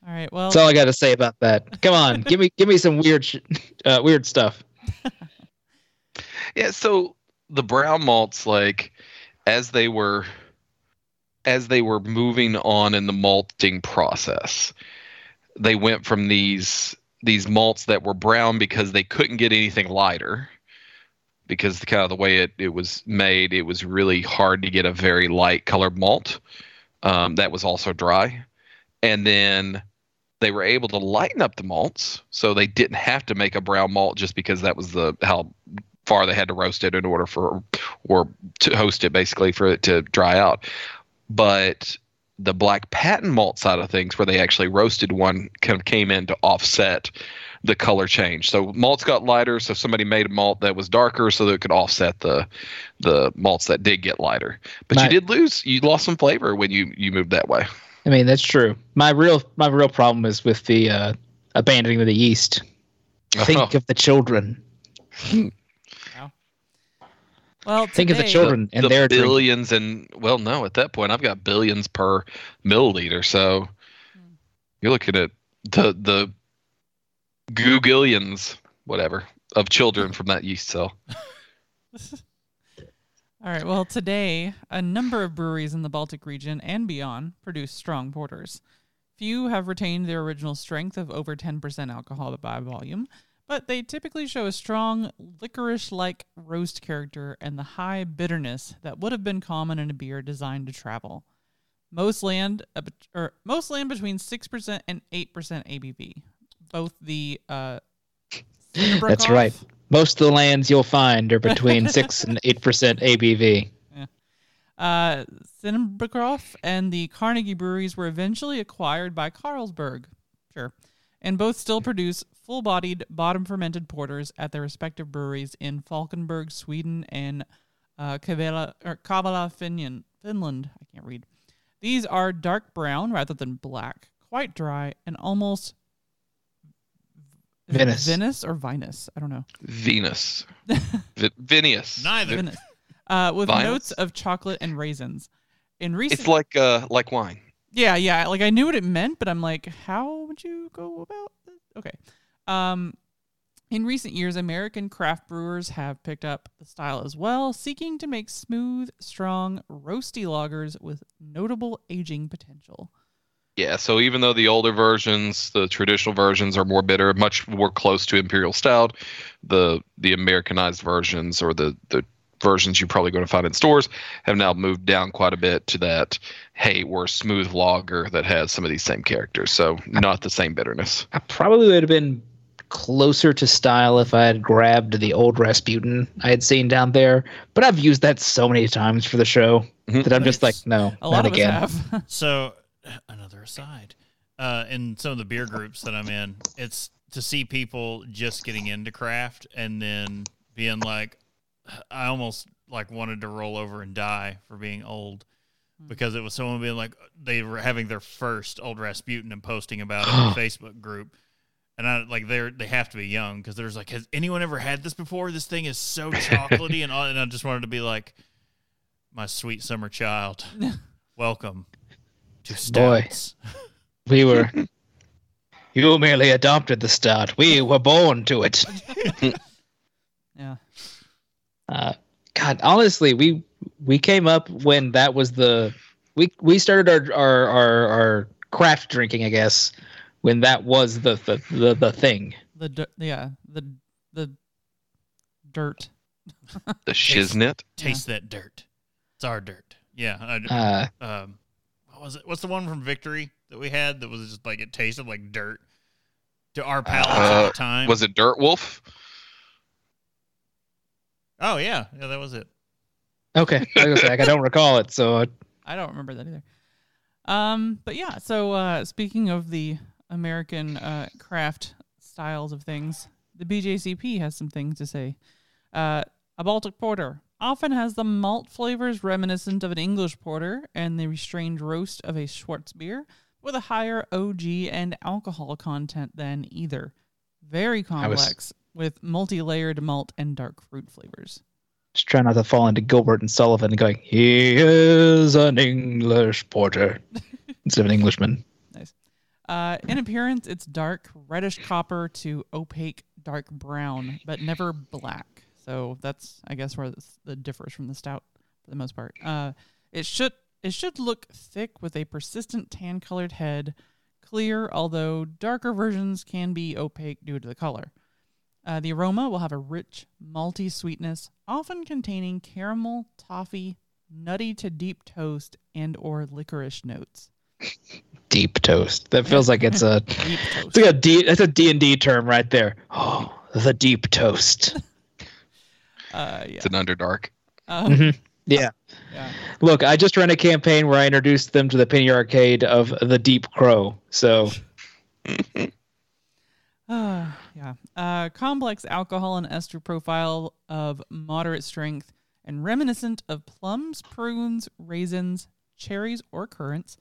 right, well, That's all I got to say about that. Come on, give me give me some weird sh- uh, weird stuff. Yeah, so the brown malts, like as they were as they were moving on in the malting process, they went from these these malts that were brown because they couldn't get anything lighter. Because the kind of the way it, it was made, it was really hard to get a very light colored malt um, that was also dry. And then they were able to lighten up the malts, so they didn't have to make a brown malt just because that was the how far they had to roast it in order for or to host it basically for it to dry out but the black patent malt side of things where they actually roasted one kind of came in to offset the color change so malts got lighter so somebody made a malt that was darker so that it could offset the the malts that did get lighter but My- you did lose you lost some flavor when you you moved that way I mean, that's true. My real my real problem is with the uh, abandoning of the yeast. Think Oh. of the children. well, Think of the today- children and the their drink. billions and well no at that point i've got billions per milliliter so you're looking at the the googillions whatever of children from that yeast cell All right. Well, today, a number of breweries in the Baltic region and beyond produce strong porters. Few have retained their original strength of over 10% alcohol by volume, but they typically show a strong licorice like roast character and the high bitterness that would have been common in a beer designed to travel. Most land, uh, or most land between 6% and 8% ABV. Both the uh, That's Cinderbrook right. Most of the lands you'll find are between six and eight percent ABV. Uh, Cinnabrook and the Carnegie breweries were eventually acquired by Carlsberg. Sure. And both still produce full bodied, bottom fermented porters at their respective breweries in Falkenberg, Sweden, and uh, Kavala, Kavala, Finland. Finland. I can't read. These are dark brown rather than black, quite dry, and almost is Venice. Venice or Vinus. I don't know. Venus. v- Vinius. Neither. Venice. Uh, with Vinus? notes of chocolate and raisins. In recent, It's like uh like wine. yeah, yeah. Like I knew what it meant, but I'm like, how would you go about this? Okay. Um, in recent years, American craft brewers have picked up the style as well, seeking to make smooth, strong, roasty lagers with notable aging potential. Yeah, so even though the older versions, the traditional versions are more bitter, much more close to imperial stout, the the Americanized versions or the the versions you're probably going to find in stores have now moved down quite a bit to that hey, we're a smooth lager that has some of these same characters. So not the same bitterness. I probably would have been closer to style if I had grabbed the old Rasputin I had seen down there. But I've used that so many times for the show Mhm. that I'm just like, no, A lot not of again. have. So, another aside. Uh, in some of the beer groups that I'm in, it's to see people just getting into craft and then being like, I almost like wanted to roll over and die for being old because it was someone being like they were having their first old Rasputin and posting about it in the Facebook group. And I like they're they have to be young because there's like, has anyone ever had this before? This thing is so chocolatey and all, and I just wanted to be like, my sweet summer child, welcome to Boy. stouts. We were. You merely adopted the start. We were born to it. yeah. Uh, God, honestly, we we came up when that was the we we started our our our, our craft drinking, I guess, when that was the the the, the thing. The di- yeah the the dirt. The shiznit. Taste that dirt. It's our dirt. Yeah. Uh, um, what was it? What's the one from Victory that we had that was just like it tasted like dirt to our palates at Uh, the time? Was it Dirt Wolf? Oh yeah, yeah, that was it. okay, I, was like, I don't recall it, so I don't remember that either. Um, but yeah. So uh, speaking of the American uh, craft styles of things, the BJCP has some things to say. Uh, a Baltic porter often has the malt flavors reminiscent of an English porter and the restrained roast of a Schwarzbier, with a higher OG and alcohol content than either. Very was- complex with multi-layered malt and dark fruit flavors. just try not to fall into Gilbert and Sullivan and going, he is an English porter instead of an Englishman. Uh, in appearance, it's dark reddish copper to opaque dark brown, but never black. So that's, I guess, where this, differs from the stout for the most part. Uh, it should it should look thick with a persistent tan-colored head, clear, although darker versions can be opaque due to the color. Uh, the aroma will have a rich, malty sweetness, often containing caramel, toffee, nutty to deep toast, and or licorice notes. Deep toast. That feels like it's a it's like a D that's a D and D term right there. Oh, the deep toast. Uh, yeah. It's an Underdark. Um, Mhm. Yeah. yeah. Look, I just ran a campaign where I introduced them to the penny arcade of the Deep Crow. So Uh, yeah. Uh, complex alcohol and ester profile of moderate strength and reminiscent of plums, prunes, raisins, cherries, or currants,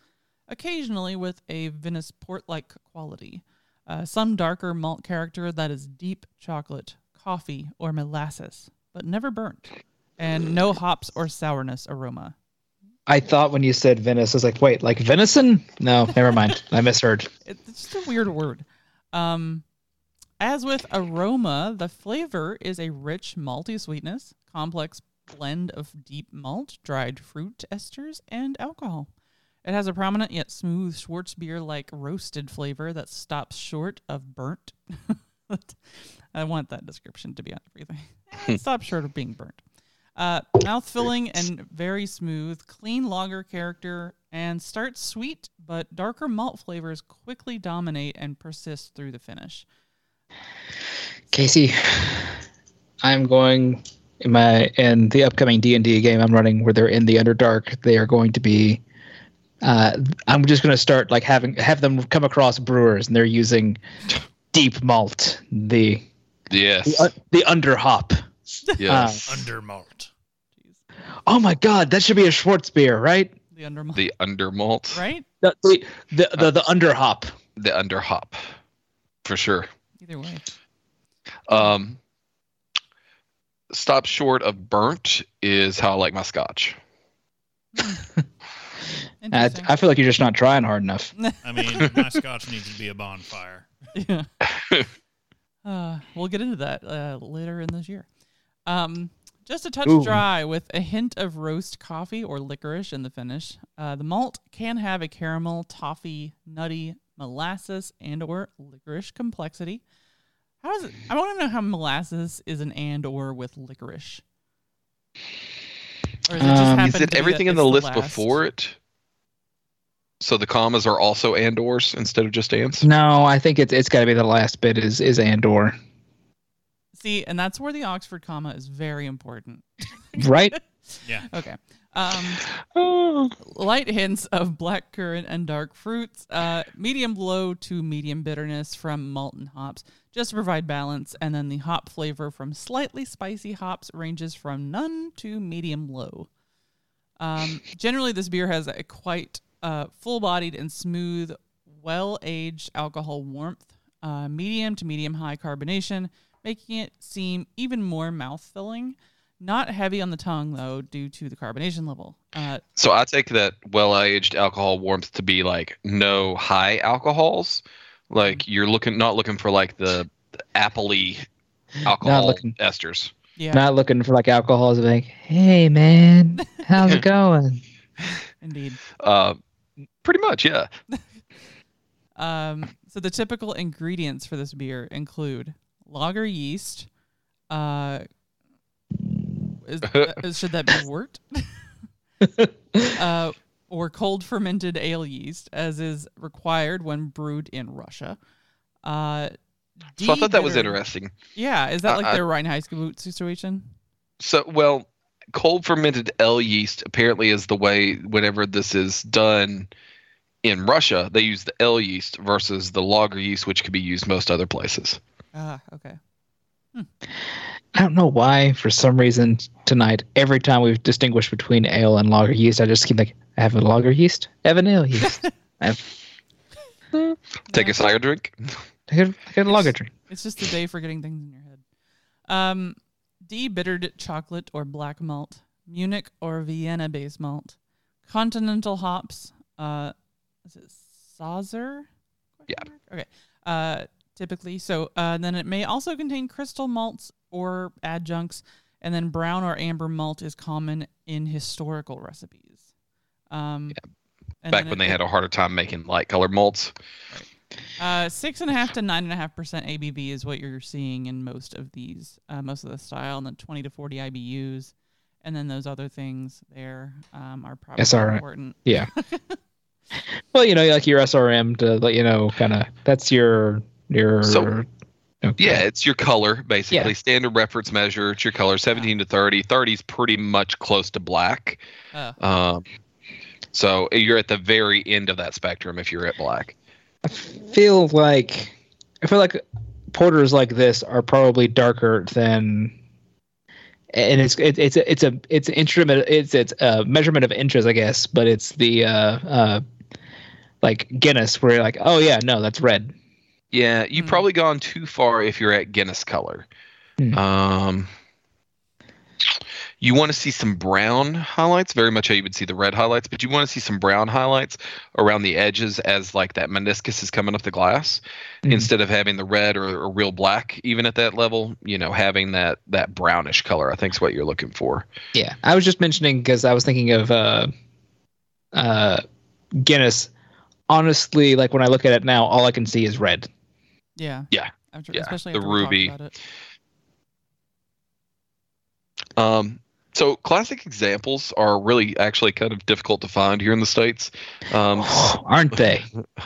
occasionally with a Venice port like quality. Uh, some darker malt character that is deep chocolate, coffee, or molasses, but never burnt. And no hops or sourness aroma. I thought when you said Venice, I was like, wait, like venison? No, never mind. I misheard. It's just a weird word. Um, as with aroma, the flavor is a rich malty sweetness, complex blend of deep malt, dried fruit esters, and alcohol. It has a prominent yet smooth Schwarzbier like roasted flavor that stops short of burnt. I want that description to be on everything. It stops short of being burnt. Uh, mouth filling and very smooth, clean lager character, and starts sweet, but darker malt flavors quickly dominate and persist through the finish. Casey, I'm going in my in the upcoming D and D game I'm running, where they're in the Underdark, they are going to be. Uh, I'm just going to start like having have them come across brewers, and they're using deep malt, the Yes. the, uh, the under hop. yes. Under malt. Oh my god, that should be a Schwarzbier, right? The under the under malt. right? The the the, the, the under hop. The under hop. For sure. Either way. Um, stop short of burnt is how I like my scotch. I, I feel like you're just not trying hard enough. I mean, my scotch needs to be a bonfire. yeah. Uh, we'll get into that uh, later in this year. Um, just a touch Ooh. dry with a hint of roast coffee or licorice in the finish. Uh, the malt can have a caramel, toffee, nutty, molasses, and or licorice complexity. How is it? I want to know how molasses is an and or with licorice. Or is it just Um, happen Is to it be everything that in the it's list last? before it? So the commas are also andors instead of just ands? No, I think it's it's got to be the last bit is is Andor, See, and that's where the Oxford comma is very important. right? Yeah. Okay. Um, Oh. light hints of black currant and dark fruits, uh, medium low to medium bitterness from malt and hops, just to provide balance. And then the hop flavor from slightly spicy hops ranges from none to medium low. Um, generally, this beer has a quite uh, full bodied and smooth, well aged alcohol warmth, uh, medium to medium high carbonation, making it seem even more mouth filling. Not heavy on the tongue, though, due to the carbonation level. Uh, So I take that well-aged alcohol warmth to be like no high alcohols. Like you're looking, not looking for like the, the appley alcohol not looking- esters. yeah, Not looking for like alcohol. It's like, hey man, how's it going? indeed. Uh, pretty much, yeah. Um, so the typical ingredients for this beer include lager yeast. Uh, is, uh, should that be wort? uh, or cold fermented ale yeast, as is required when brewed in Russia. Uh, So I thought that was interesting. Yeah, is that Uh, like I- their Reinheitsgebot situation? So, well, cold fermented L yeast apparently is the way whenever this is done in Russia, they use the L yeast versus the lager yeast, which could be used most other places. Ah, okay. I don't know why. For some reason tonight, every time we've distinguished between ale and lager yeast, I just keep like, I have a lager yeast, I have an ale yeast. Have Take a cider drink. I got, I a lager drink. It's just a day for getting things in your head. Um, de-bittered chocolate or black malt, Munich or Vienna base malt, continental hops. Uh, is it Sauser? Yeah. Okay. Uh, typically, so uh, then it may also contain crystal malts or adjuncts, and then brown or amber malt is common in historical recipes. Um, and Back then when it- they had a harder time making light colored malts. uh, six and a half to nine and a half percent ABV is what you're seeing in most of these, uh, most of the style, and then twenty to forty IBUs, and then those other things there um, are probably SRM. important. Yeah. well, you know, like your SRM to let you know, kind of that's your your. So- okay. Yeah, it's your color basically. Yeah. Standard reference measure. It's your color, 17 to 30. 30 is pretty much close to black. Uh, Um, so you're at the very end of that spectrum if you're at black. I feel like I feel like porters like this are probably darker than. And it's it, it's a, it's a it's an instrument it's it's a measurement of inches I guess but it's the uh uh like Guinness where you're like oh yeah no that's red Yeah, you've Hmm. probably gone too far if you're at Guinness color. Hmm. Um, you want to see some brown highlights, very much how you would see the red highlights, but you want to see some brown highlights around the edges as like that meniscus is coming off the glass, Mhm. instead of having the red or, or real black even at that level. You know, having that that brownish color, I think is what you're looking for. Yeah, I was just mentioning because I was thinking of uh, uh, Guinness. Honestly, like when I look at it now, all I can see is red. Yeah. Yeah. After, Yeah, especially the after ruby. Um, So classic examples are really actually kind of difficult to find here in the states. Um, Aren't they?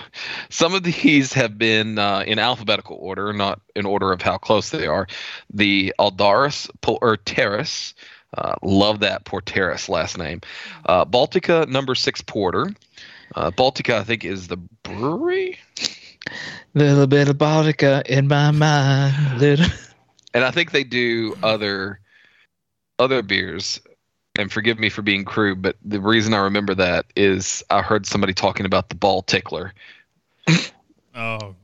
some of these have been uh, in alphabetical order, not in order of how close they are. The Aldaris Porteris, uh, love that Porteris last name. Uh, Baltica number six porter. Uh, Baltica, I think, is the brewery, Little bit of Baltica in my mind. Little. and I think they do other other beers. And forgive me for being crude, but the reason I remember that is I heard somebody talking about the ball tickler. Oh,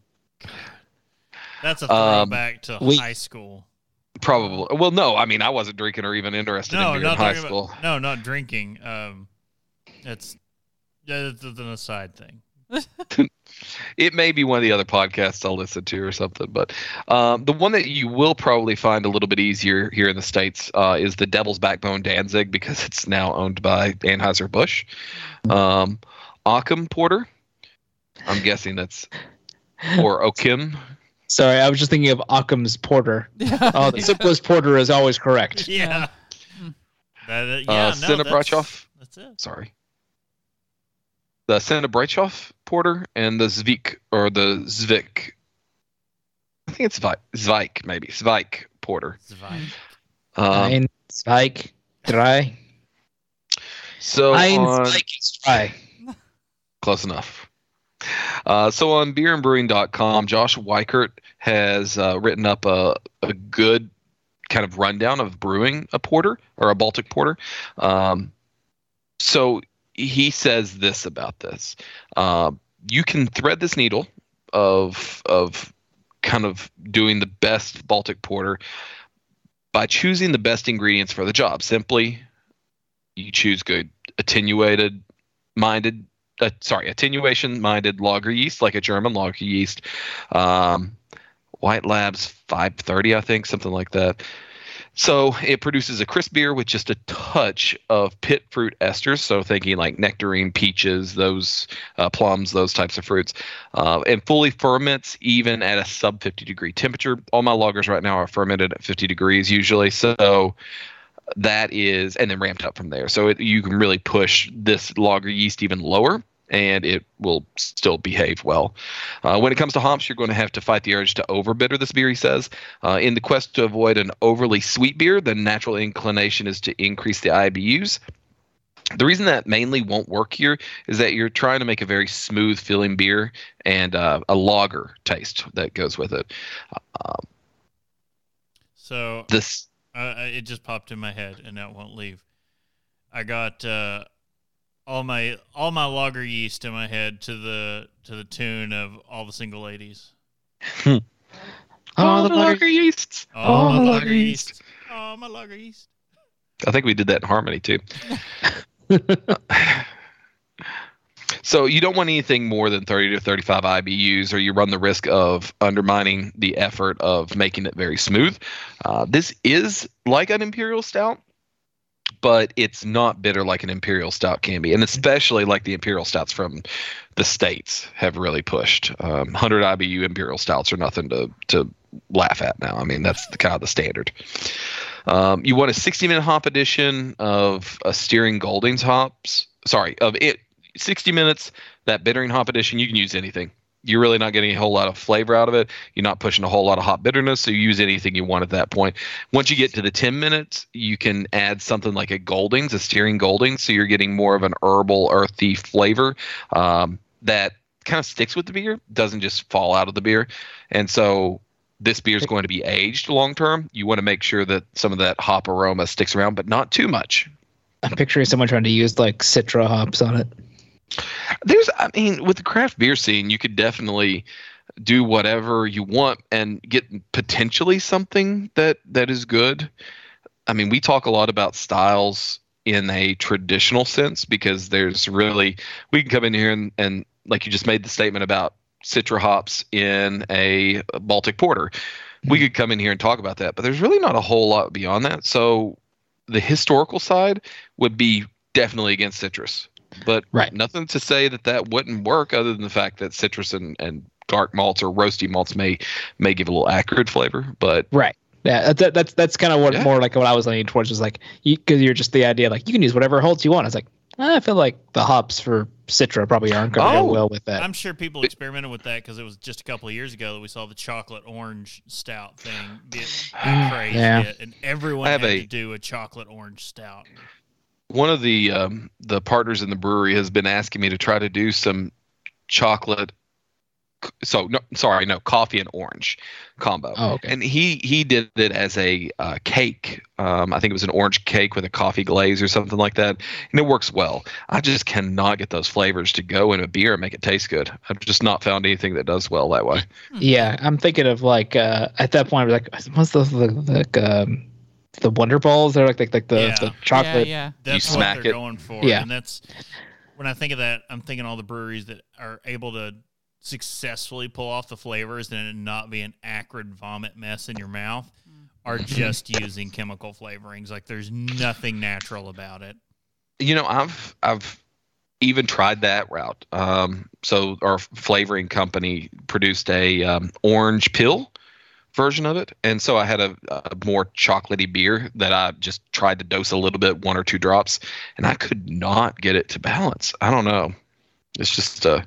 God. that's a Um, throwback to we- high school. Probably. Well, no, I mean I wasn't drinking or even interested No, in beer in not high school. about. No, not drinking. Um, it's that's an aside thing. it may be one of the other podcasts I'll listen to or something. But um, the one that you will probably find a little bit easier here in the states uh, is the Devil's Backbone Danzig because it's now owned by Anheuser Busch. Um, Occam Porter. I'm guessing that's or Okim. Sorry, I was just thinking of Occam's Porter. Yeah. Oh, the simplest porter is always correct. Yeah. Hmm. Uh, yeah, Uh, no, Cinna that's, that's it. Sorry. The Sinebrychoff Porter and the Zvik or the Zvik. I think it's Zvik, Zvik maybe Zvik Porter. Zvike. Um, Ein, Zweig, drei. so Ein, on- Zweig, drei. Close enough. Uh, so on beerandbrewing.com, Josh Weikert has uh, written up a, a good kind of rundown of brewing a porter or a Baltic porter. Um, so he says this about this: uh, you can thread this needle of of kind of doing the best Baltic porter by choosing the best ingredients for the job. Simply, you choose good attenuated minded uh, sorry, attenuation minded lager yeast, like a German lager yeast. Um, White Labs 530, I think, something like that. So it produces a crisp beer with just a touch of pit fruit esters. So thinking like nectarine, peaches, those uh, plums, those types of fruits, uh, and fully ferments even at a sub 50 degree temperature. All my lagers right now are fermented at 50 degrees usually. So that is and then ramped up from there so it, you can really push this lager yeast even lower and it will still behave well. Uh, when it comes to hops you're going to have to fight the urge to overbitter this beer he says. Uh, in the quest to avoid an overly sweet beer the natural inclination is to increase the ibus the reason that mainly won't work here is that you're trying to make a very smooth filling beer and uh, a lager taste that goes with it. So this it just popped in my head, and that won't leave. I got uh, all my all my lager yeast in my head to the to the tune of all the single ladies. Oh, the lager. yeasts All Oh, my lager lager yeast. yeast. Oh, my lager yeast. I think we did that in harmony too. so you don't want anything more than 30 to 35 IBUs, or you run the risk of undermining the effort of making it very smooth. Uh, this is like an imperial stout, but it's not bitter like an imperial stout can be, and especially like the imperial stouts from the states have really pushed. Um, 100 IBU imperial stouts are nothing to to laugh at now. I mean that's the kind of the standard. Um, you want a 60 minute hop edition of a Styrian Goldings hops. Sorry, of it 60 minutes. That bittering hop edition, you can use anything. You're really not getting a whole lot of flavor out of it. You're not pushing a whole lot of hop bitterness, so you use anything you want at that point. Once you get to the 10 minutes, you can add something like a Goldings, a Styrian Goldings, so you're getting more of an herbal, earthy flavor um, that kind of sticks with the beer, doesn't just fall out of the beer. And so this beer is going to be aged long term. You want to make sure that some of that hop aroma sticks around, but not too much. I'm picturing someone trying to use like Citra hops on it. There's, I mean, with the craft beer scene, you could definitely do whatever you want and get potentially something that that is good. I mean, we talk a lot about styles in a traditional sense because there's really we can come in here and, and like you just made the statement about citra hops in a Baltic porter. We hmm. could come in here and talk about that, but there's really not a whole lot beyond that. So the historical side would be definitely against citrus, but Right. nothing to say that that wouldn't work other than the fact that citrus and, and dark malts or roasty malts may may give a little acrid flavor, but Right. Yeah, that, that's that's kind of what Yeah. more like what I was leaning towards was like because you, are just the idea like you can use whatever holds you want. It's like eh, I feel like the hops for Citra probably aren't going to Oh. go well with that. I'm sure people experimented with that because it was just a couple of years ago that we saw the chocolate orange stout thing get crazy, yeah. and everyone I have had a- to do a chocolate orange stout. One of the um, the partners in the brewery has been asking me to try to do some chocolate so no sorry no coffee and orange combo. Oh, okay. and he he did it as a uh, cake. Um, i think it was an orange cake with a coffee glaze or something like that. And it works well. I just cannot get those flavors to go in a beer and make it taste good. I've just not found anything that does well that way. Yeah, I'm thinking of like uh, at that point, I was like what's the the like um, the Wonder Balls? They're like like, like the, Yeah. the chocolate. Yeah, That's what smack they're it. going for. Yeah. And that's when I think of that, I'm thinking all the breweries that are able to successfully pull off the flavors and it not be an acrid vomit mess in your mouth are just using chemical flavorings. Like there's nothing natural about it. you know i've i've even tried that route um, so our flavoring company produced a um, orange pill version of it. And so i had a, a more chocolatey beer that i just tried to dose a little bit one or two drops and i could not get it to balance. I don't know. It's just a,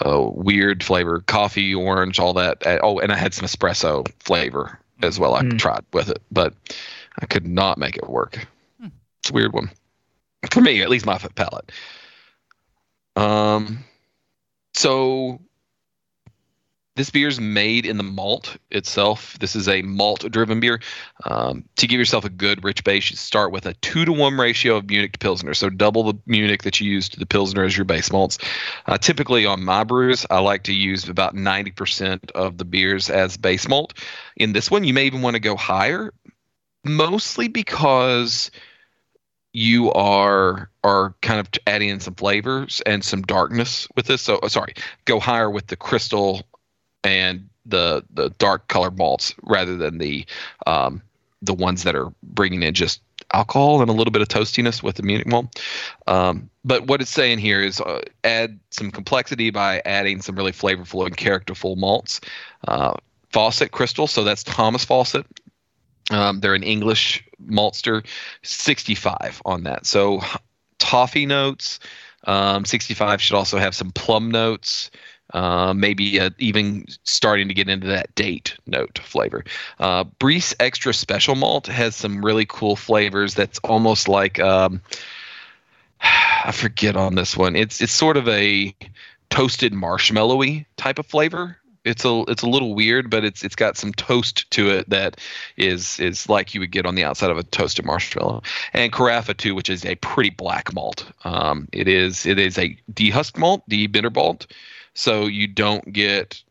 a weird flavor. Coffee orange all that. Oh and i had some espresso flavor as well. I Mm. tried with it but i could not make it work. It's a weird one. For me, at least my palate. Um, so this beer is made in the malt itself. This is a malt-driven beer. Um, to give yourself a good rich base, you start with a two to one ratio of Munich to Pilsner, so double the Munich that you use to the Pilsner as your base malts. Uh, typically on my brews, I like to use about ninety percent of the beers as base malt. In this one, you may even want to go higher, mostly because you are are kind of adding in some flavors and some darkness with this. So uh, sorry, go higher with the crystal and the the dark color malts rather than the um, the ones that are bringing in just alcohol and a little bit of toastiness with the Munich malt. Um, but what it's saying here is uh, add some complexity by adding some really flavorful and characterful malts. Uh, Fawcett Crystal, so that's Thomas Fawcett. Um, they're an English maltster, 65 on that. So toffee notes. Um, 65 should also have some plum notes. Uh, maybe uh, even starting to get into that date note flavor. Uh, Briess Extra Special Malt has some really cool flavors. That's almost like um, I forget on this one. It's it's sort of a toasted marshmallowy type of flavor. It's a it's a little weird, but it's it's got some toast to it that is is like you would get on the outside of a toasted marshmallow. And Carafa too, which is a pretty black malt. Um, it is it is a dehusked malt, de-bitter malt, so you don't get.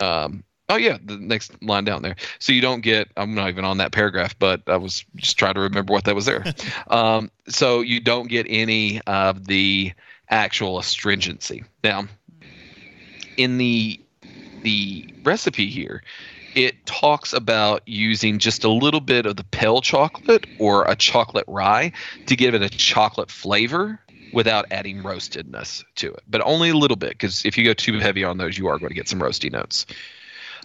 Um, oh yeah, the next line down there. So you don't get. I'm not even on that paragraph, but I was just trying to remember what that was there. um, so you don't get any of the actual astringency. Now, in the the recipe here, it talks about using just a little bit of the pale chocolate or a chocolate rye to give it a chocolate flavor without adding roastedness to it, but only a little bit because if you go too heavy on those, you are going to get some roasty notes.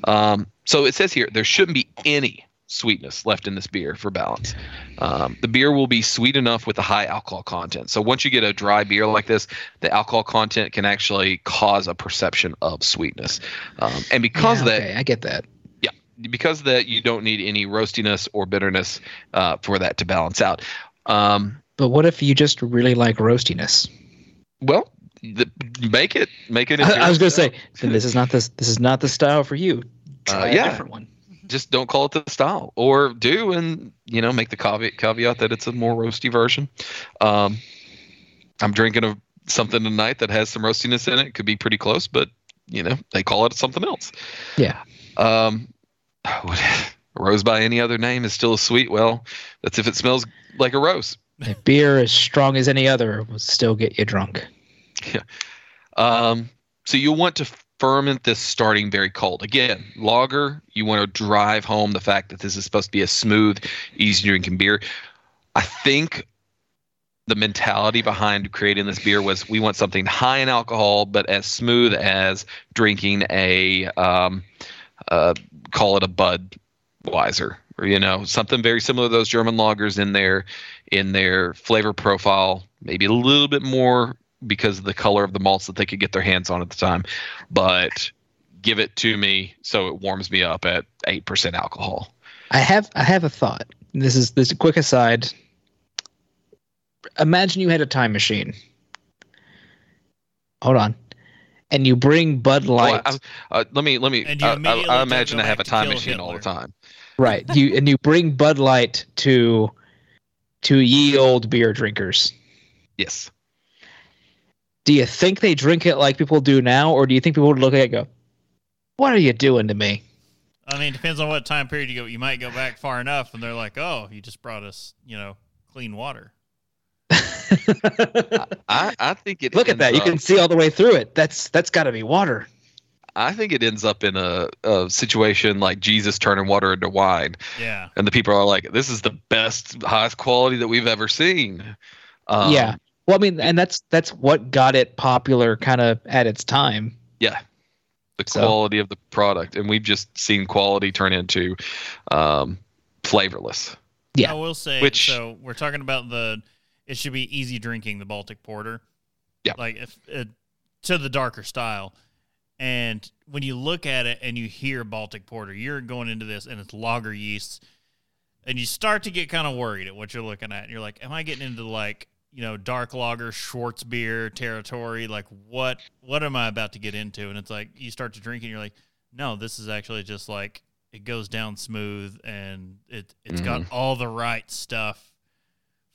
Um, so it says here there shouldn't be any sweetness left in this beer for balance. Um, the beer will be sweet enough with the high alcohol content. So once you get a dry beer like this, the alcohol content can actually cause a perception of sweetness. Um, and because Yeah, of that, okay, I get that. Yeah, because of that, you don't need any roastiness or bitterness uh, for that to balance out. Um, But what if you just really like roastiness? well, the, make it make it. I, I was gonna say then this is not this this is not the style for you. Try yeah. a different one. just don't call it the style or do and you know make the caveat caveat that it's a more roasty version um i'm drinking a something tonight that has some roastiness in it could be pretty close but you know they call it something else Yeah. um rose by any other name is still a sweet well that's if it smells like a rose A beer as strong as any other will still get you drunk. Um, so you want to ferment this starting very cold. Again, lager, you want to drive home the fact that this is supposed to be a smooth, easy drinking beer. I think the mentality behind creating this beer was we want something high in alcohol, but as smooth as drinking a, um, uh, call it a Bud Budweiser or you know something very similar to those German lagers in their in their flavor profile, maybe a little bit more because of the color of the malts that they could get their hands on at the time, but give it to me so it warms me up at eight percent alcohol. I have I have a thought. This is this is a quick aside. Imagine you had a time machine. Hold on. And you bring Bud Oh, Light. I- uh, let me let me. And you I- I, I imagine I have a time kill machine all the time. Right. You and you bring Bud Light to to ye old beer drinkers. Yes. Do you think they drink it like people do now, or do you think people would look at it and go, What are you doing to me? I mean, it depends on what time period you go. You might go back far enough, and they're like, "Oh, you just brought us, you know, clean water." I, I think it. Look at that. ends You can see all the way through it. That's that's gotta be water. I think it ends up in a, a situation like Jesus turning water into wine, Yeah, and the people are like, "This is the best, highest quality that we've ever seen." Um, yeah. Well, I mean, and that's that's what got it popular kind of at its time. yeah. The So- quality of the product, and we've just seen quality turn into um, flavorless. Yeah. I will say. Which- so we're talking about the. It should be easy drinking the Baltic Porter. Yeah. like if it, to the darker style. And when you look at it and you hear Baltic Porter, you're going into this and it's lager yeasts, and you start to get kind of worried at what you're looking at. You're like, am I getting into like you know dark lager Schwarzbier territory? Like what what am I about to get into? And it's like you start to drink and you're like, no, this is actually just like it goes down smooth and it it's got mm-hmm. all the right stuff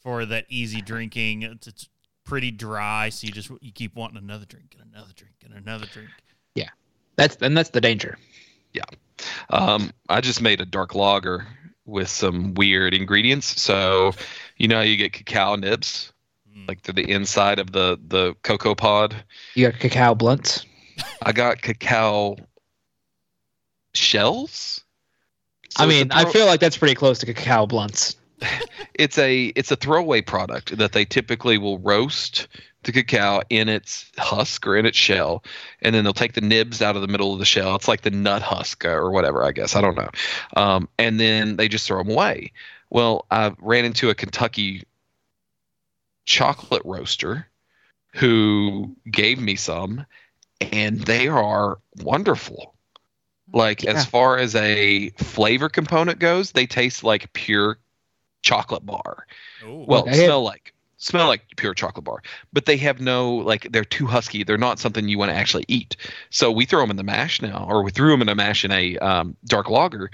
for that easy drinking. It's, it's pretty dry, so you just you keep wanting another drink and another drink and another drink. Yeah, that's and that's the danger. Yeah, um, I just made a dark lager with some weird ingredients. So, you know, how you get cacao nibs, Mm. like to the inside of the the cocoa pod. You got cacao blunts. I got cacao shells. So I it's a mean, I feel like that's pretty close to cacao blunts. it's a it's a throwaway product that they typically will roast the cacao in its husk or in its shell, and then they'll take the nibs out of the middle of the shell. It's like the nut husk or whatever, I guess. I don't know. Um, and then they just throw them away. Well, I ran into a Kentucky chocolate roaster who gave me some, and they are wonderful. Like Yeah. as far as a flavor component goes, they taste like pure chocolate bar. Ooh. Well, Okay. smell like smell like pure chocolate bar, but they have no like they're too husky. They're not something you want to actually eat. So we throw them in the mash now, or we threw them in a mash in a um, dark lager,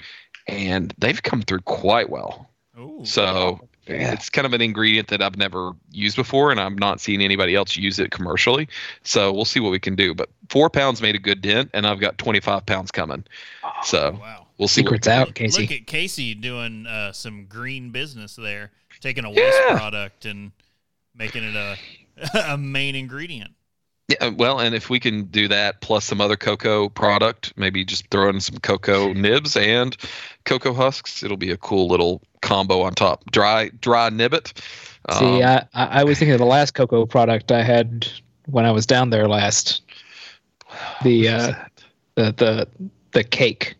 and they've come through quite well. Ooh. So Yeah. it's kind of an ingredient that I've never used before, and I'm not seeing anybody else use it commercially. So we'll see what we can do. But four pounds made a good dent, and I've got 25 pounds coming. So wow. we'll see. what we Secrets can do. out, Casey. Look at Casey doing uh, some green business there, taking a waste Yeah. product and making it a a main ingredient. Yeah, well, and if we can do that plus some other cocoa product, maybe just throw in some cocoa nibs and cocoa husks, it'll be a cool little combo on top. Dry, dry nibbit. See, Um, I, I I was thinking of the last cocoa product I had when I was down there last. The uh, the the the cake.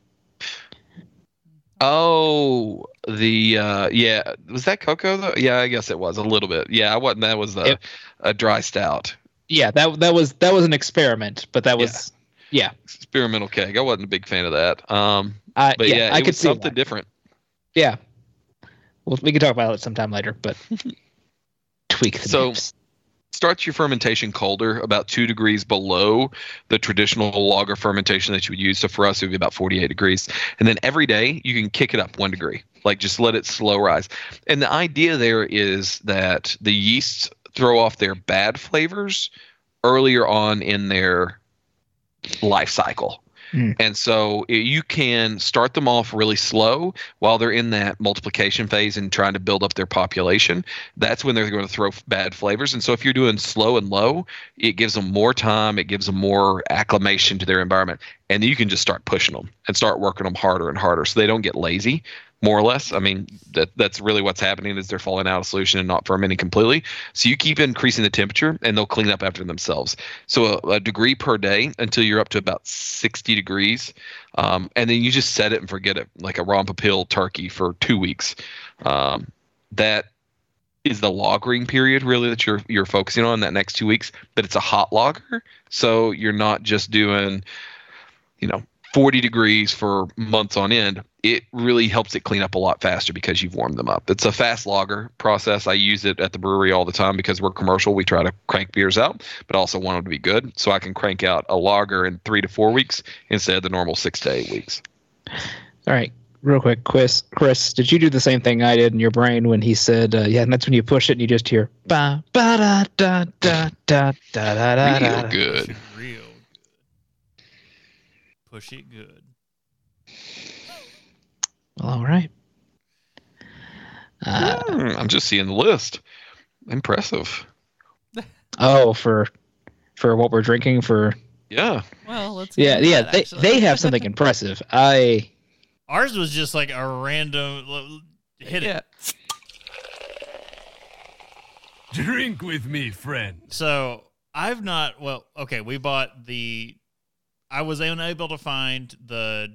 oh, the uh, yeah, was that cocoa though? Yeah, I guess it was a little bit. Yeah, I wasn't. That was a, Yep. a dry stout, Yeah, that that was that was an experiment, but that was yeah. experimental keg I wasn't a big fan of that. Um, I but yeah, yeah, I it could was see something that. different. Yeah. Well, we can talk about it sometime later, but tweak the So- nibs. Starts your fermentation colder, about two degrees below the traditional lager fermentation that you would use. So for us, it would be about 48 degrees. And then every day you can kick it up one degree, like just let it slow rise. And the idea there is that the yeasts throw off their bad flavors earlier on in their life cycle. Mm. And so you can start them off really slow while they're in that multiplication phase and trying to build up their population that's when they're going to throw bad flavors. And so if you're doing slow and low, it gives them more time, it gives them more acclimation to their environment, and you can just start pushing them and start working them harder and harder so they don't get lazy. More or less. I mean, that that's really what's happening is they're falling out of solution and not fermenting completely. So you keep increasing the temperature, and they'll clean up after themselves. So a, a degree per day until you're up to about 60 degrees, um, and then you just set it and forget it, like a Ron Popeil turkey for two weeks. Um, that is the lagering period really that you're you're focusing on that next two weeks. But it's a hot lager, so you're not just doing, you know, 40 degrees for months on end. It really helps it clean up a lot faster because you've warmed them up. It's a fast lager process. I use it at the brewery all the time because we're commercial. We try to crank beers out, but also want them to be good. So I can crank out a lager in three to four weeks instead of the normal six to eight weeks. All right, real quick, Chris. Chris, did you do the same thing I did in your brain when he said, uh, "Yeah"? And that's when you push it and you just hear ba ba da da da da da da da. Real da. Push good. it real good. Push it good. Well, all right. Uh, Hmm, I'm just seeing the list. Impressive. oh, for for what we're drinking for. Yeah. Well, let's. Yeah, yeah. that, They actually. they have something impressive. I Ours was just like a random l- hit it. Yeah. Drink with me, friend. So I've not. Well, okay, we bought the. I was unable to find the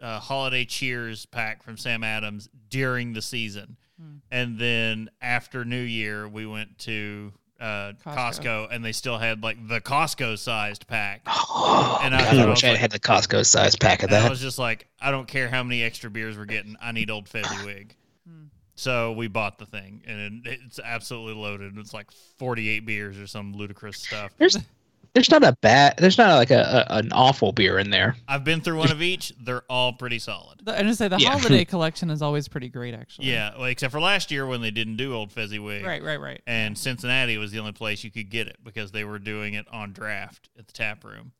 uh, holiday cheers pack from Sam Adams during the season, Hmm. and then after New Year we went to uh, Costco. Costco. and they still had like the Costco sized pack. oh, And I God, I I wish was I had like- had the Costco size pack of And I was just like, I don't care how many extra beers we're getting. I need Old Fezziwig. Hmm. So we bought the thing, and it's absolutely loaded. It's like 48 beers or some ludicrous stuff. There's there's not a bad. There's not like a, a an awful beer in there. I've been through one of each. They're all pretty solid. The, I just say the Yeah. holiday collection is always pretty great, actually. Yeah, well, except for last year when they didn't do Old Fezziwig. Right, right, right. And Cincinnati was the only place you could get it because they were doing it on draft at the tap room,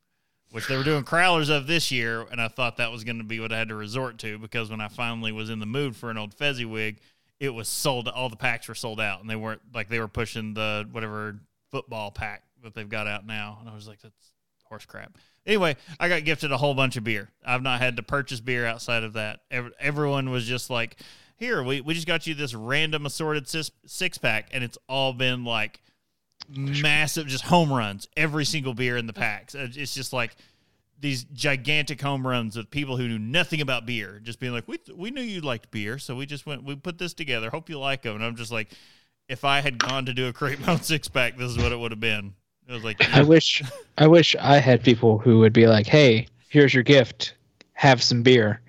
which they were doing crowlers of this year. And I thought that was going to be what I had to resort to because when I finally was in the mood for an Old Fezziwig, it was sold. All the packs were sold out, and they weren't like they were pushing the whatever football pack that they've got out now. And I was like, that's horse crap. Anyway, I got gifted a whole bunch of beer. I've not had to purchase beer outside of that. Ev- everyone was just like, here, we, we just got you this random assorted six, six pack, and it's all been like massive, just home runs. Every single beer in the packs. Uh, It's just like these gigantic home runs of people who knew nothing about beer, just being like, we we knew you liked beer, so we just went, we put this together. Hope you like them. And I'm just like, if I had gone to do a create my own six pack, this is what it would have been. It was like, I wish I wish I had people who would be like, "Hey, here's your gift. Have some beer."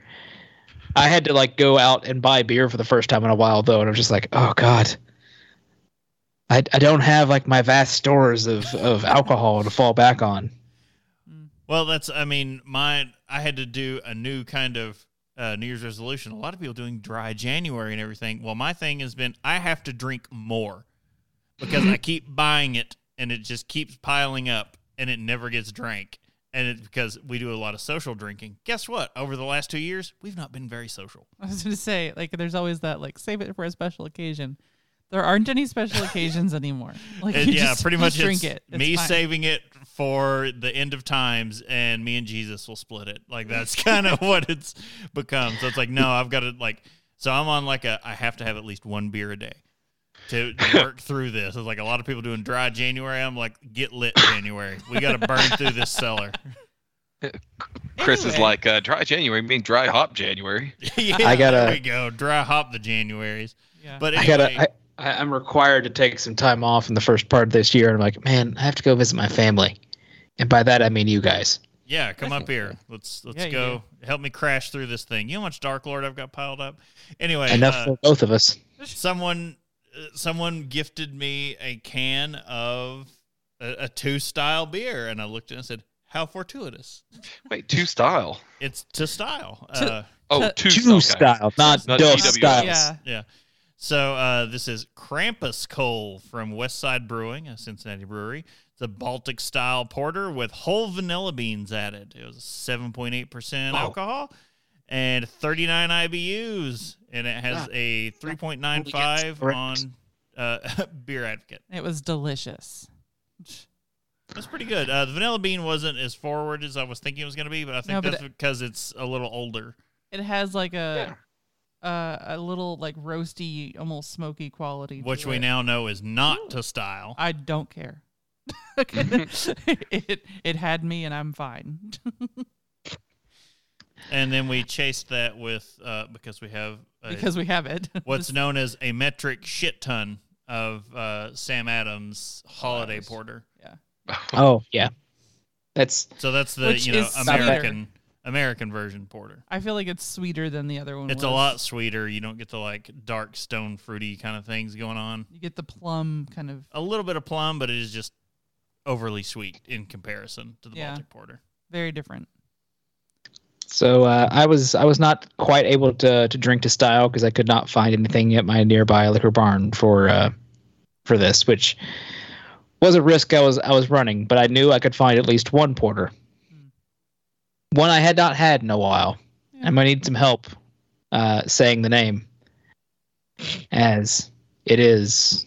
I had to like go out and buy beer for the first time in a while though, and I'm just like, "Oh god." I, I don't have like my vast stores of, of alcohol to fall back on. Well, that's I mean, mine. I had to do a new kind of uh, New Year's resolution. A lot of people doing dry January and everything. Well, my thing has been I have to drink more because I keep buying it and it just keeps piling up and it never gets drank. And it's because we do a lot of social drinking. Guess what? Over the last two years, we've not been very social. I was going to say, like, there's always that, like, save it for a special occasion. There aren't any special occasions anymore. Like, And you yeah, just- pretty much drink it. It's me fine. saving it for the end of times, and me and Jesus will split it. Like that's kind of what it's become. So it's like, no, I've got to like. So I'm on like a. I have to have at least one beer a day to work through this. It's like a lot of people doing dry January. I'm like, get lit January. We got to burn through this cellar. Chris is like uh, dry January, mean dry hop January. yeah, I gotta- There we go. Dry hop the Januaries. Yeah. But I anyway, gotta. I, I, I'm required to take some time off in the first part of this year. And I'm like, man, I have to go visit my family, and by that I mean you guys. Yeah, come up here. Let's let's Yeah, you go. Help me crash through this thing. You know how much Dark Lord I've got piled up. Anyway, Enough uh, for both of us. someone someone gifted me a can of a, a two style beer, and I looked at it and said, "How fortuitous! Wait, two style. It's to style." To- Uh, Oh, two, Two style, not Not dos TWS. styles. yeah. yeah. So uh, this is Krampus Coal from Westside Brewing, a Cincinnati brewery. It's a Baltic style porter with whole vanilla beans added. It was seven point eight percent Wow. alcohol and thirty nine IBUs, and it has Ah. a three point nine five on uh, Beer Advocate. It was delicious. That's pretty good. Uh, the vanilla bean wasn't as forward as I was thinking it was going to be, but I think No, but that's because it's a little older. It has like a uh, a little like roasty, almost smoky quality. which to we it. now know is not to style. I don't care. it it had me, and I'm fine. And then we chased that with uh, because we have a, because we have it. what's known as a metric shit ton of uh, Sam Adams holiday Adams. porter. yeah. Oh yeah, that's So that's the Which you know is sweeter. American American version porter. I feel like it's sweeter than the other one. It's was. a lot sweeter. You don't get the like dark stone fruity kind of things going on. You get the plum kind of A little bit of plum, but it is just overly sweet in comparison to the Yeah. Baltic porter. very different. So. Uh, I was I was not quite able to to drink to style because I could not find anything at my nearby liquor barn for uh, for this, which was a risk I was I was running. But I knew I could find at least one porter, one I had not had in a while. Yeah. I'm gonna need some help uh, saying the name, as it is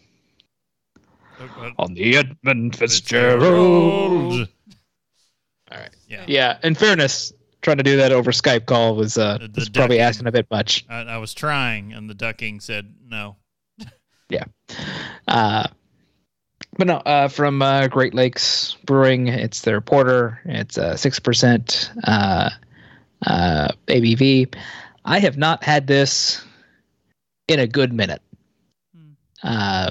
on the Edmund Fitzgerald. All right. Yeah. Yeah. In fairness, trying to do that over Skype call was uh The- the was probably asking a bit much. I, I was trying, and the ducking said no. Yeah. Uh, but no, uh, from uh, Great Lakes Brewing, it's their porter. It's uh, six percent uh, uh, ABV. I have not had this in a good minute. Hmm. Uh,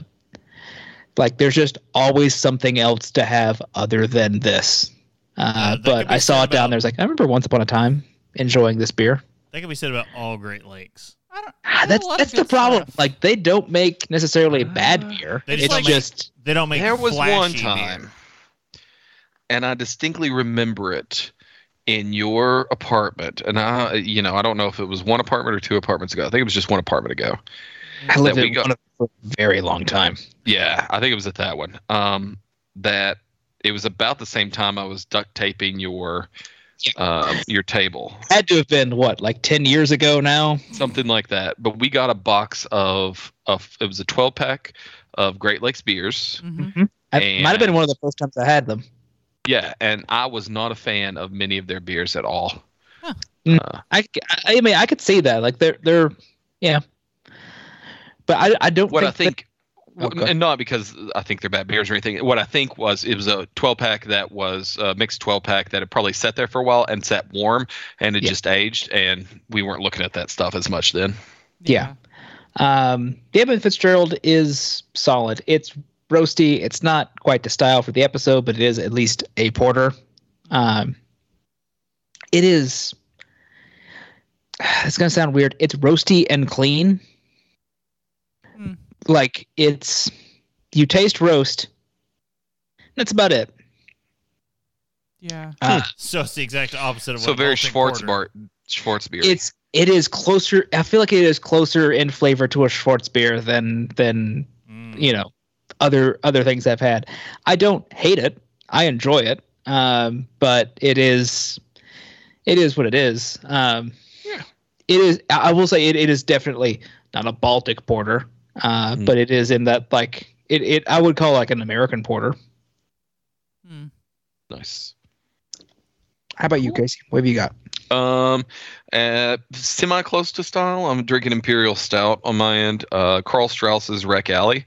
like there's just always something else to have other than this. Uh, Uh, that could but I saw said it down there. I was like, I remember once upon a time enjoying this beer. That can be said about all Great Lakes. I don't. Ah, there's a That's that's the problem. stuff. Like they don't make necessarily bad Uh, beer. They just It's don't just They don't make there was one time, beer. and I distinctly remember it in your apartment. And I, you know, I don't know if it was one apartment or two apartments ago. I think it was just one apartment ago. I lived in got- one of them for a very long time. Yeah, I think it was at that one. Um, that it was about the same time I was duct taping your um, your table, Had to have been what, like ten years ago now. something like that. But we got a box of of it was a twelve pack of Great Lakes beers. Mhm. It might have been one of the first times I had them. Yeah, and I was not a fan of many of their beers at all. Huh. Uh, I, I mean, I could see that. Like they're they're, yeah. But I I don't what I think, think, go ahead. and not because I think they're bad beers or anything. What I think was it was a 12 pack that was a mixed 12 pack that had probably sat there for a while and sat warm and it Yeah. just aged, and we weren't looking at that stuff as much then. Yeah. that, um, David Fitzgerald is solid. It's roasty. It's not quite the style for the episode, but it is at least a porter. Um, it is. It's gonna sound weird. It's roasty and clean. Hmm. Like it's you taste roast. That's about it. Yeah. Uh, So it's the exact opposite of So what very Baltic Schwartz bar, Schwarzbier. it's it is closer. I feel like it is closer in flavor to a Schwarzbier than than Mm. you know other other things I've had. I don't hate it. I enjoy it. Um, but it is it is what it is. Um, Yeah. It is. I I will say it, it is definitely not a Baltic porter, uh, Mhm. but it is in that like it, it. I would call like an American porter. Hmm. nice. How about you, Casey? What have you got? Um, uh, semi close to style. I'm drinking Imperial Stout on my end. Uh, Karl Strauss's Wreck Alley.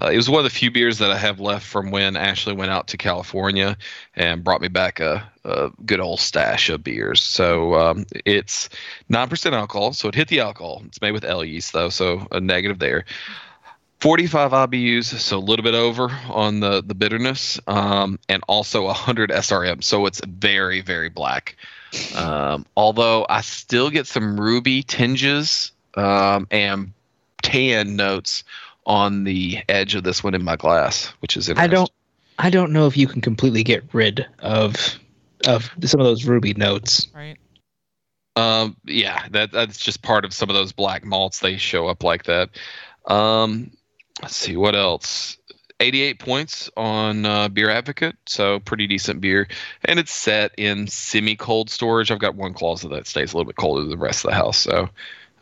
Uh, it was one of the few beers that I have left from when Ashley went out to California and brought me back a, a good old stash of beers. So um, it's nine percent alcohol, so it hit the alcohol. It's made with ale yeast though, so a negative there. 45 IBUs, so a little bit over on the the bitterness, um, and also 100 SRM, so it's very very black. Um, although I still get some ruby tinges um, and tan notes on the edge of this one in my glass, which is interesting. I interesting. don't. I don't know if you can completely get rid of of some of those ruby notes. Right. Um, yeah, that that's just part of some of those black malts. They show up like that. Um, let's see what else. 88 points on uh, Beer Advocate, so pretty decent beer, and it's set in semi-cold storage. I've got one closet that stays a little bit colder than the rest of the house, so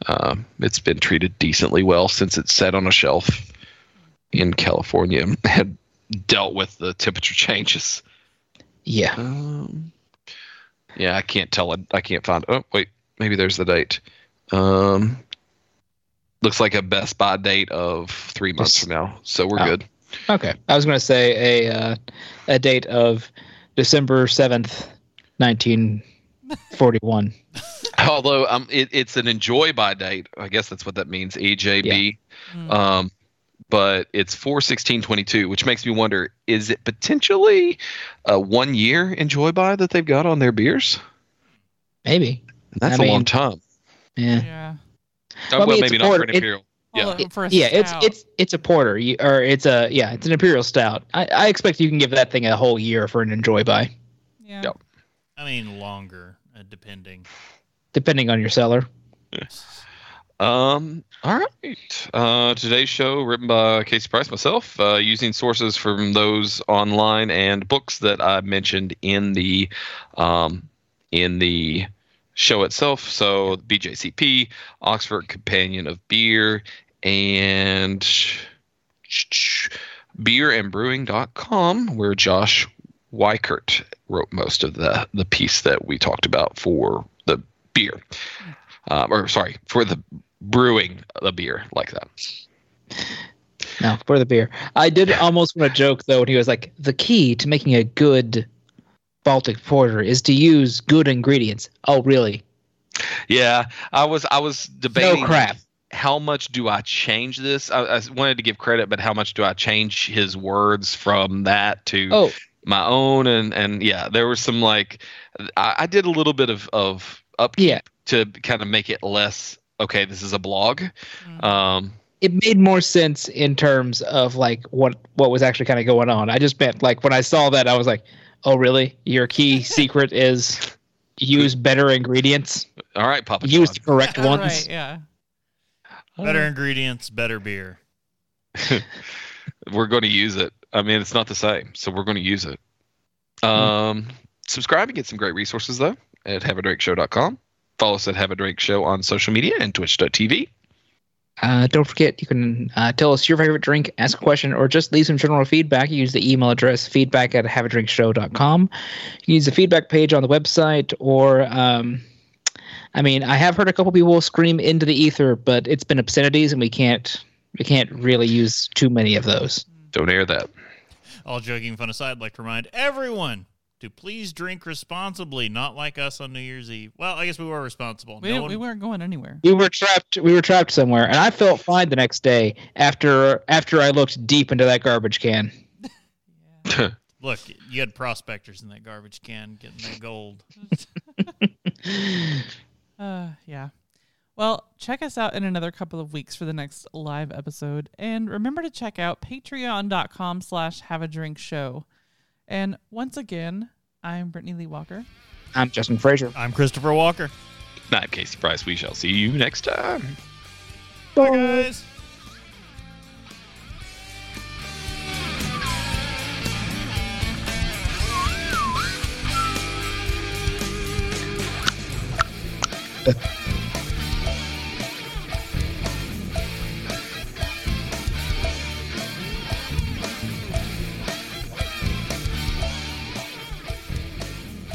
um, it's been treated decently well since it's set on a shelf in California. and dealt with the temperature changes. Yeah. Um, yeah, I can't tell it. I can't find. Oh, wait, maybe there's the date. Um, looks like a best buy date of three months from now. So we're Oh. good. Okay, I was going to say a uh, a date of December seventh, nineteen forty one. Although um, it, it's an enjoy by date. I guess that's what that means. EJB. Mm. Um, but it's four sixteen twenty two, which makes me wonder: is it potentially a one year enjoy by that they've got on their beers? Maybe. That's I a long time. Yeah. yeah. Uh, Well, I mean, it's maybe a not for porter. an It- imperial. Yeah. Well, for a yeah, it's stout. it's it's a porter, you, or it's a yeah, it's an imperial stout. I, I expect you can give that thing a whole year for an enjoy by, yeah. Yep. I mean, longer, uh, depending. depending on your cellar. Um. All right. Uh, today's show written by Casey Price, myself, uh, using sources from those online and books that I mentioned in the, um, in the show itself. So BJCP, Oxford Companion of Beer, and beerandbrewing.com, where Josh Weikert wrote most of the the piece that we talked about for the beer, um, or sorry, for the brewing the beer like that. No, for the beer. I did almost want to joke though when he was like, the key to making a good Baltic porter is to use good ingredients. Oh, really? Yeah, I was I was debating. No crap. How much do I change this? I, I wanted to give credit, but how much do I change his words from that to Oh, my own? And and yeah, there was some like I, I did a little bit of of upkeep yeah. to kind of make it less okay. This is a blog. Mm. Um, It made more sense in terms of like what what was actually kind of going on. I just meant like when I saw that, I was like, oh, really? Your key secret is use better ingredients, all right, Papa use John. the correct All ones. right, yeah. Better ingredients, better beer. we're going to use it. I mean, it's not the same, so we're going to use it. Um, subscribe and get some great resources though at haveadrinkshow.com. Follow us at Have a Drink Show on social media and Twitch.tv. Uh, don't forget, you can uh, tell us your favorite drink, ask a question, or just leave some general feedback. Use the email address feedback at haveadrinkshow.com. You can use the feedback page on the website, or, um, I mean, I have heard a couple people scream into the ether, but it's been obscenities, and we can't we can't really use too many of those. Don't air that. All joking fun aside, I'd like to remind everyone to please drink responsibly, not like us on New Year's Eve. Well, I guess we were responsible. We, No one- we weren't going anywhere. We were trapped. We were trapped somewhere, and I felt fine the next day after after I looked deep into that garbage can. Look, you had prospectors in that garbage can getting that gold. Uh, yeah. Well, check us out in another couple of weeks for the next live episode. And remember to check out patreon.com slash have a drink show. And once again, I'm Brittany Lee Walker. I'm Justin Frazier. I'm Christopher Walker. I'm Casey Price. We shall see you next time. Bye, guys.